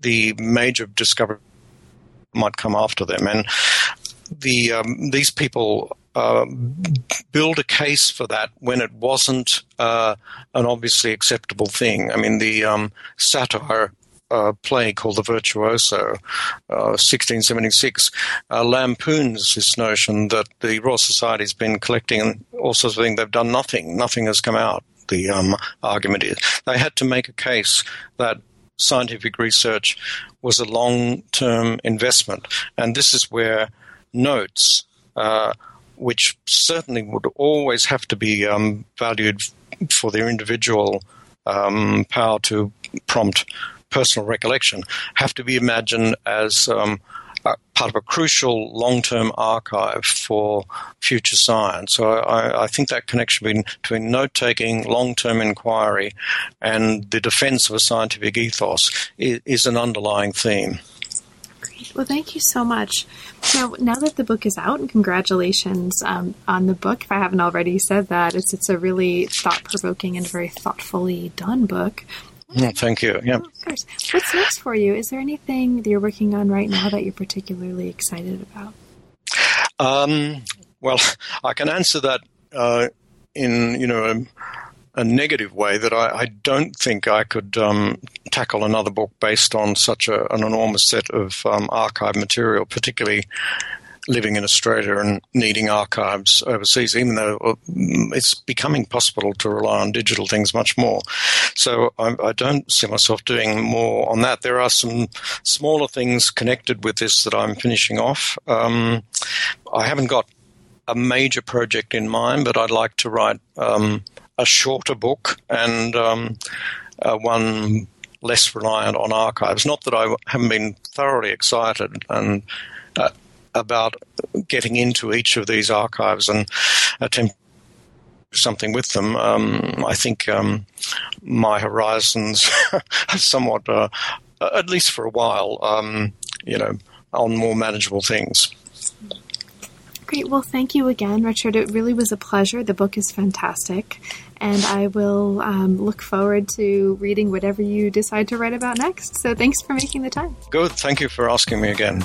the major discovery might come after them. And the um, these people uh, build a case for that when it wasn't uh, an obviously acceptable thing. I mean, the um, satire uh, play called The Virtuoso, 1676, uh, uh, lampoons this notion that the Royal Society's been collecting all sorts of things. They've done nothing. Nothing has come out. The um, argument is they had to make a case that scientific research was a long term investment. And this is where notes, uh, which certainly would always have to be um, valued for their individual um, power to prompt personal recollection, have to be imagined as um, part of a crucial long-term archive for future science. So I, I think that connection between, note-taking, long-term inquiry, and the defense of a scientific ethos is, is an underlying theme. Great. Well, thank you so much. Now, now that the book is out, and congratulations um, on the book. If I haven't already said that, it's it's a really thought provoking and very thoughtfully done book. Yeah, thank you. Yeah. of course. What's next for you? Is there anything that you're working on right now that you're particularly excited about? Um, well, I can answer that uh, in you know a, a, negative way that I, I, don't think I could um, tackle another book based on such a, an enormous set of um, archive material, particularly living in Australia and needing archives overseas, even though uh, it's becoming possible to rely on digital things much more. So I, I, don't see myself doing more on that. There are some smaller things connected with this that I'm finishing off. Um, I haven't got a major project in mind, but I'd like to write um, a shorter book and um, uh, one less reliant on archives. Not that I haven't been thoroughly excited and uh, about getting into each of these archives and attempt something with them, um, I think um, my horizons are somewhat, uh, at least for a while, um, you know, on more manageable things. Great. Well, thank you again, Richard. It really was a pleasure. The book is fantastic, and I will um, look forward to reading whatever you decide to write about next. So, thanks for making the time. Good. Thank you for asking me again.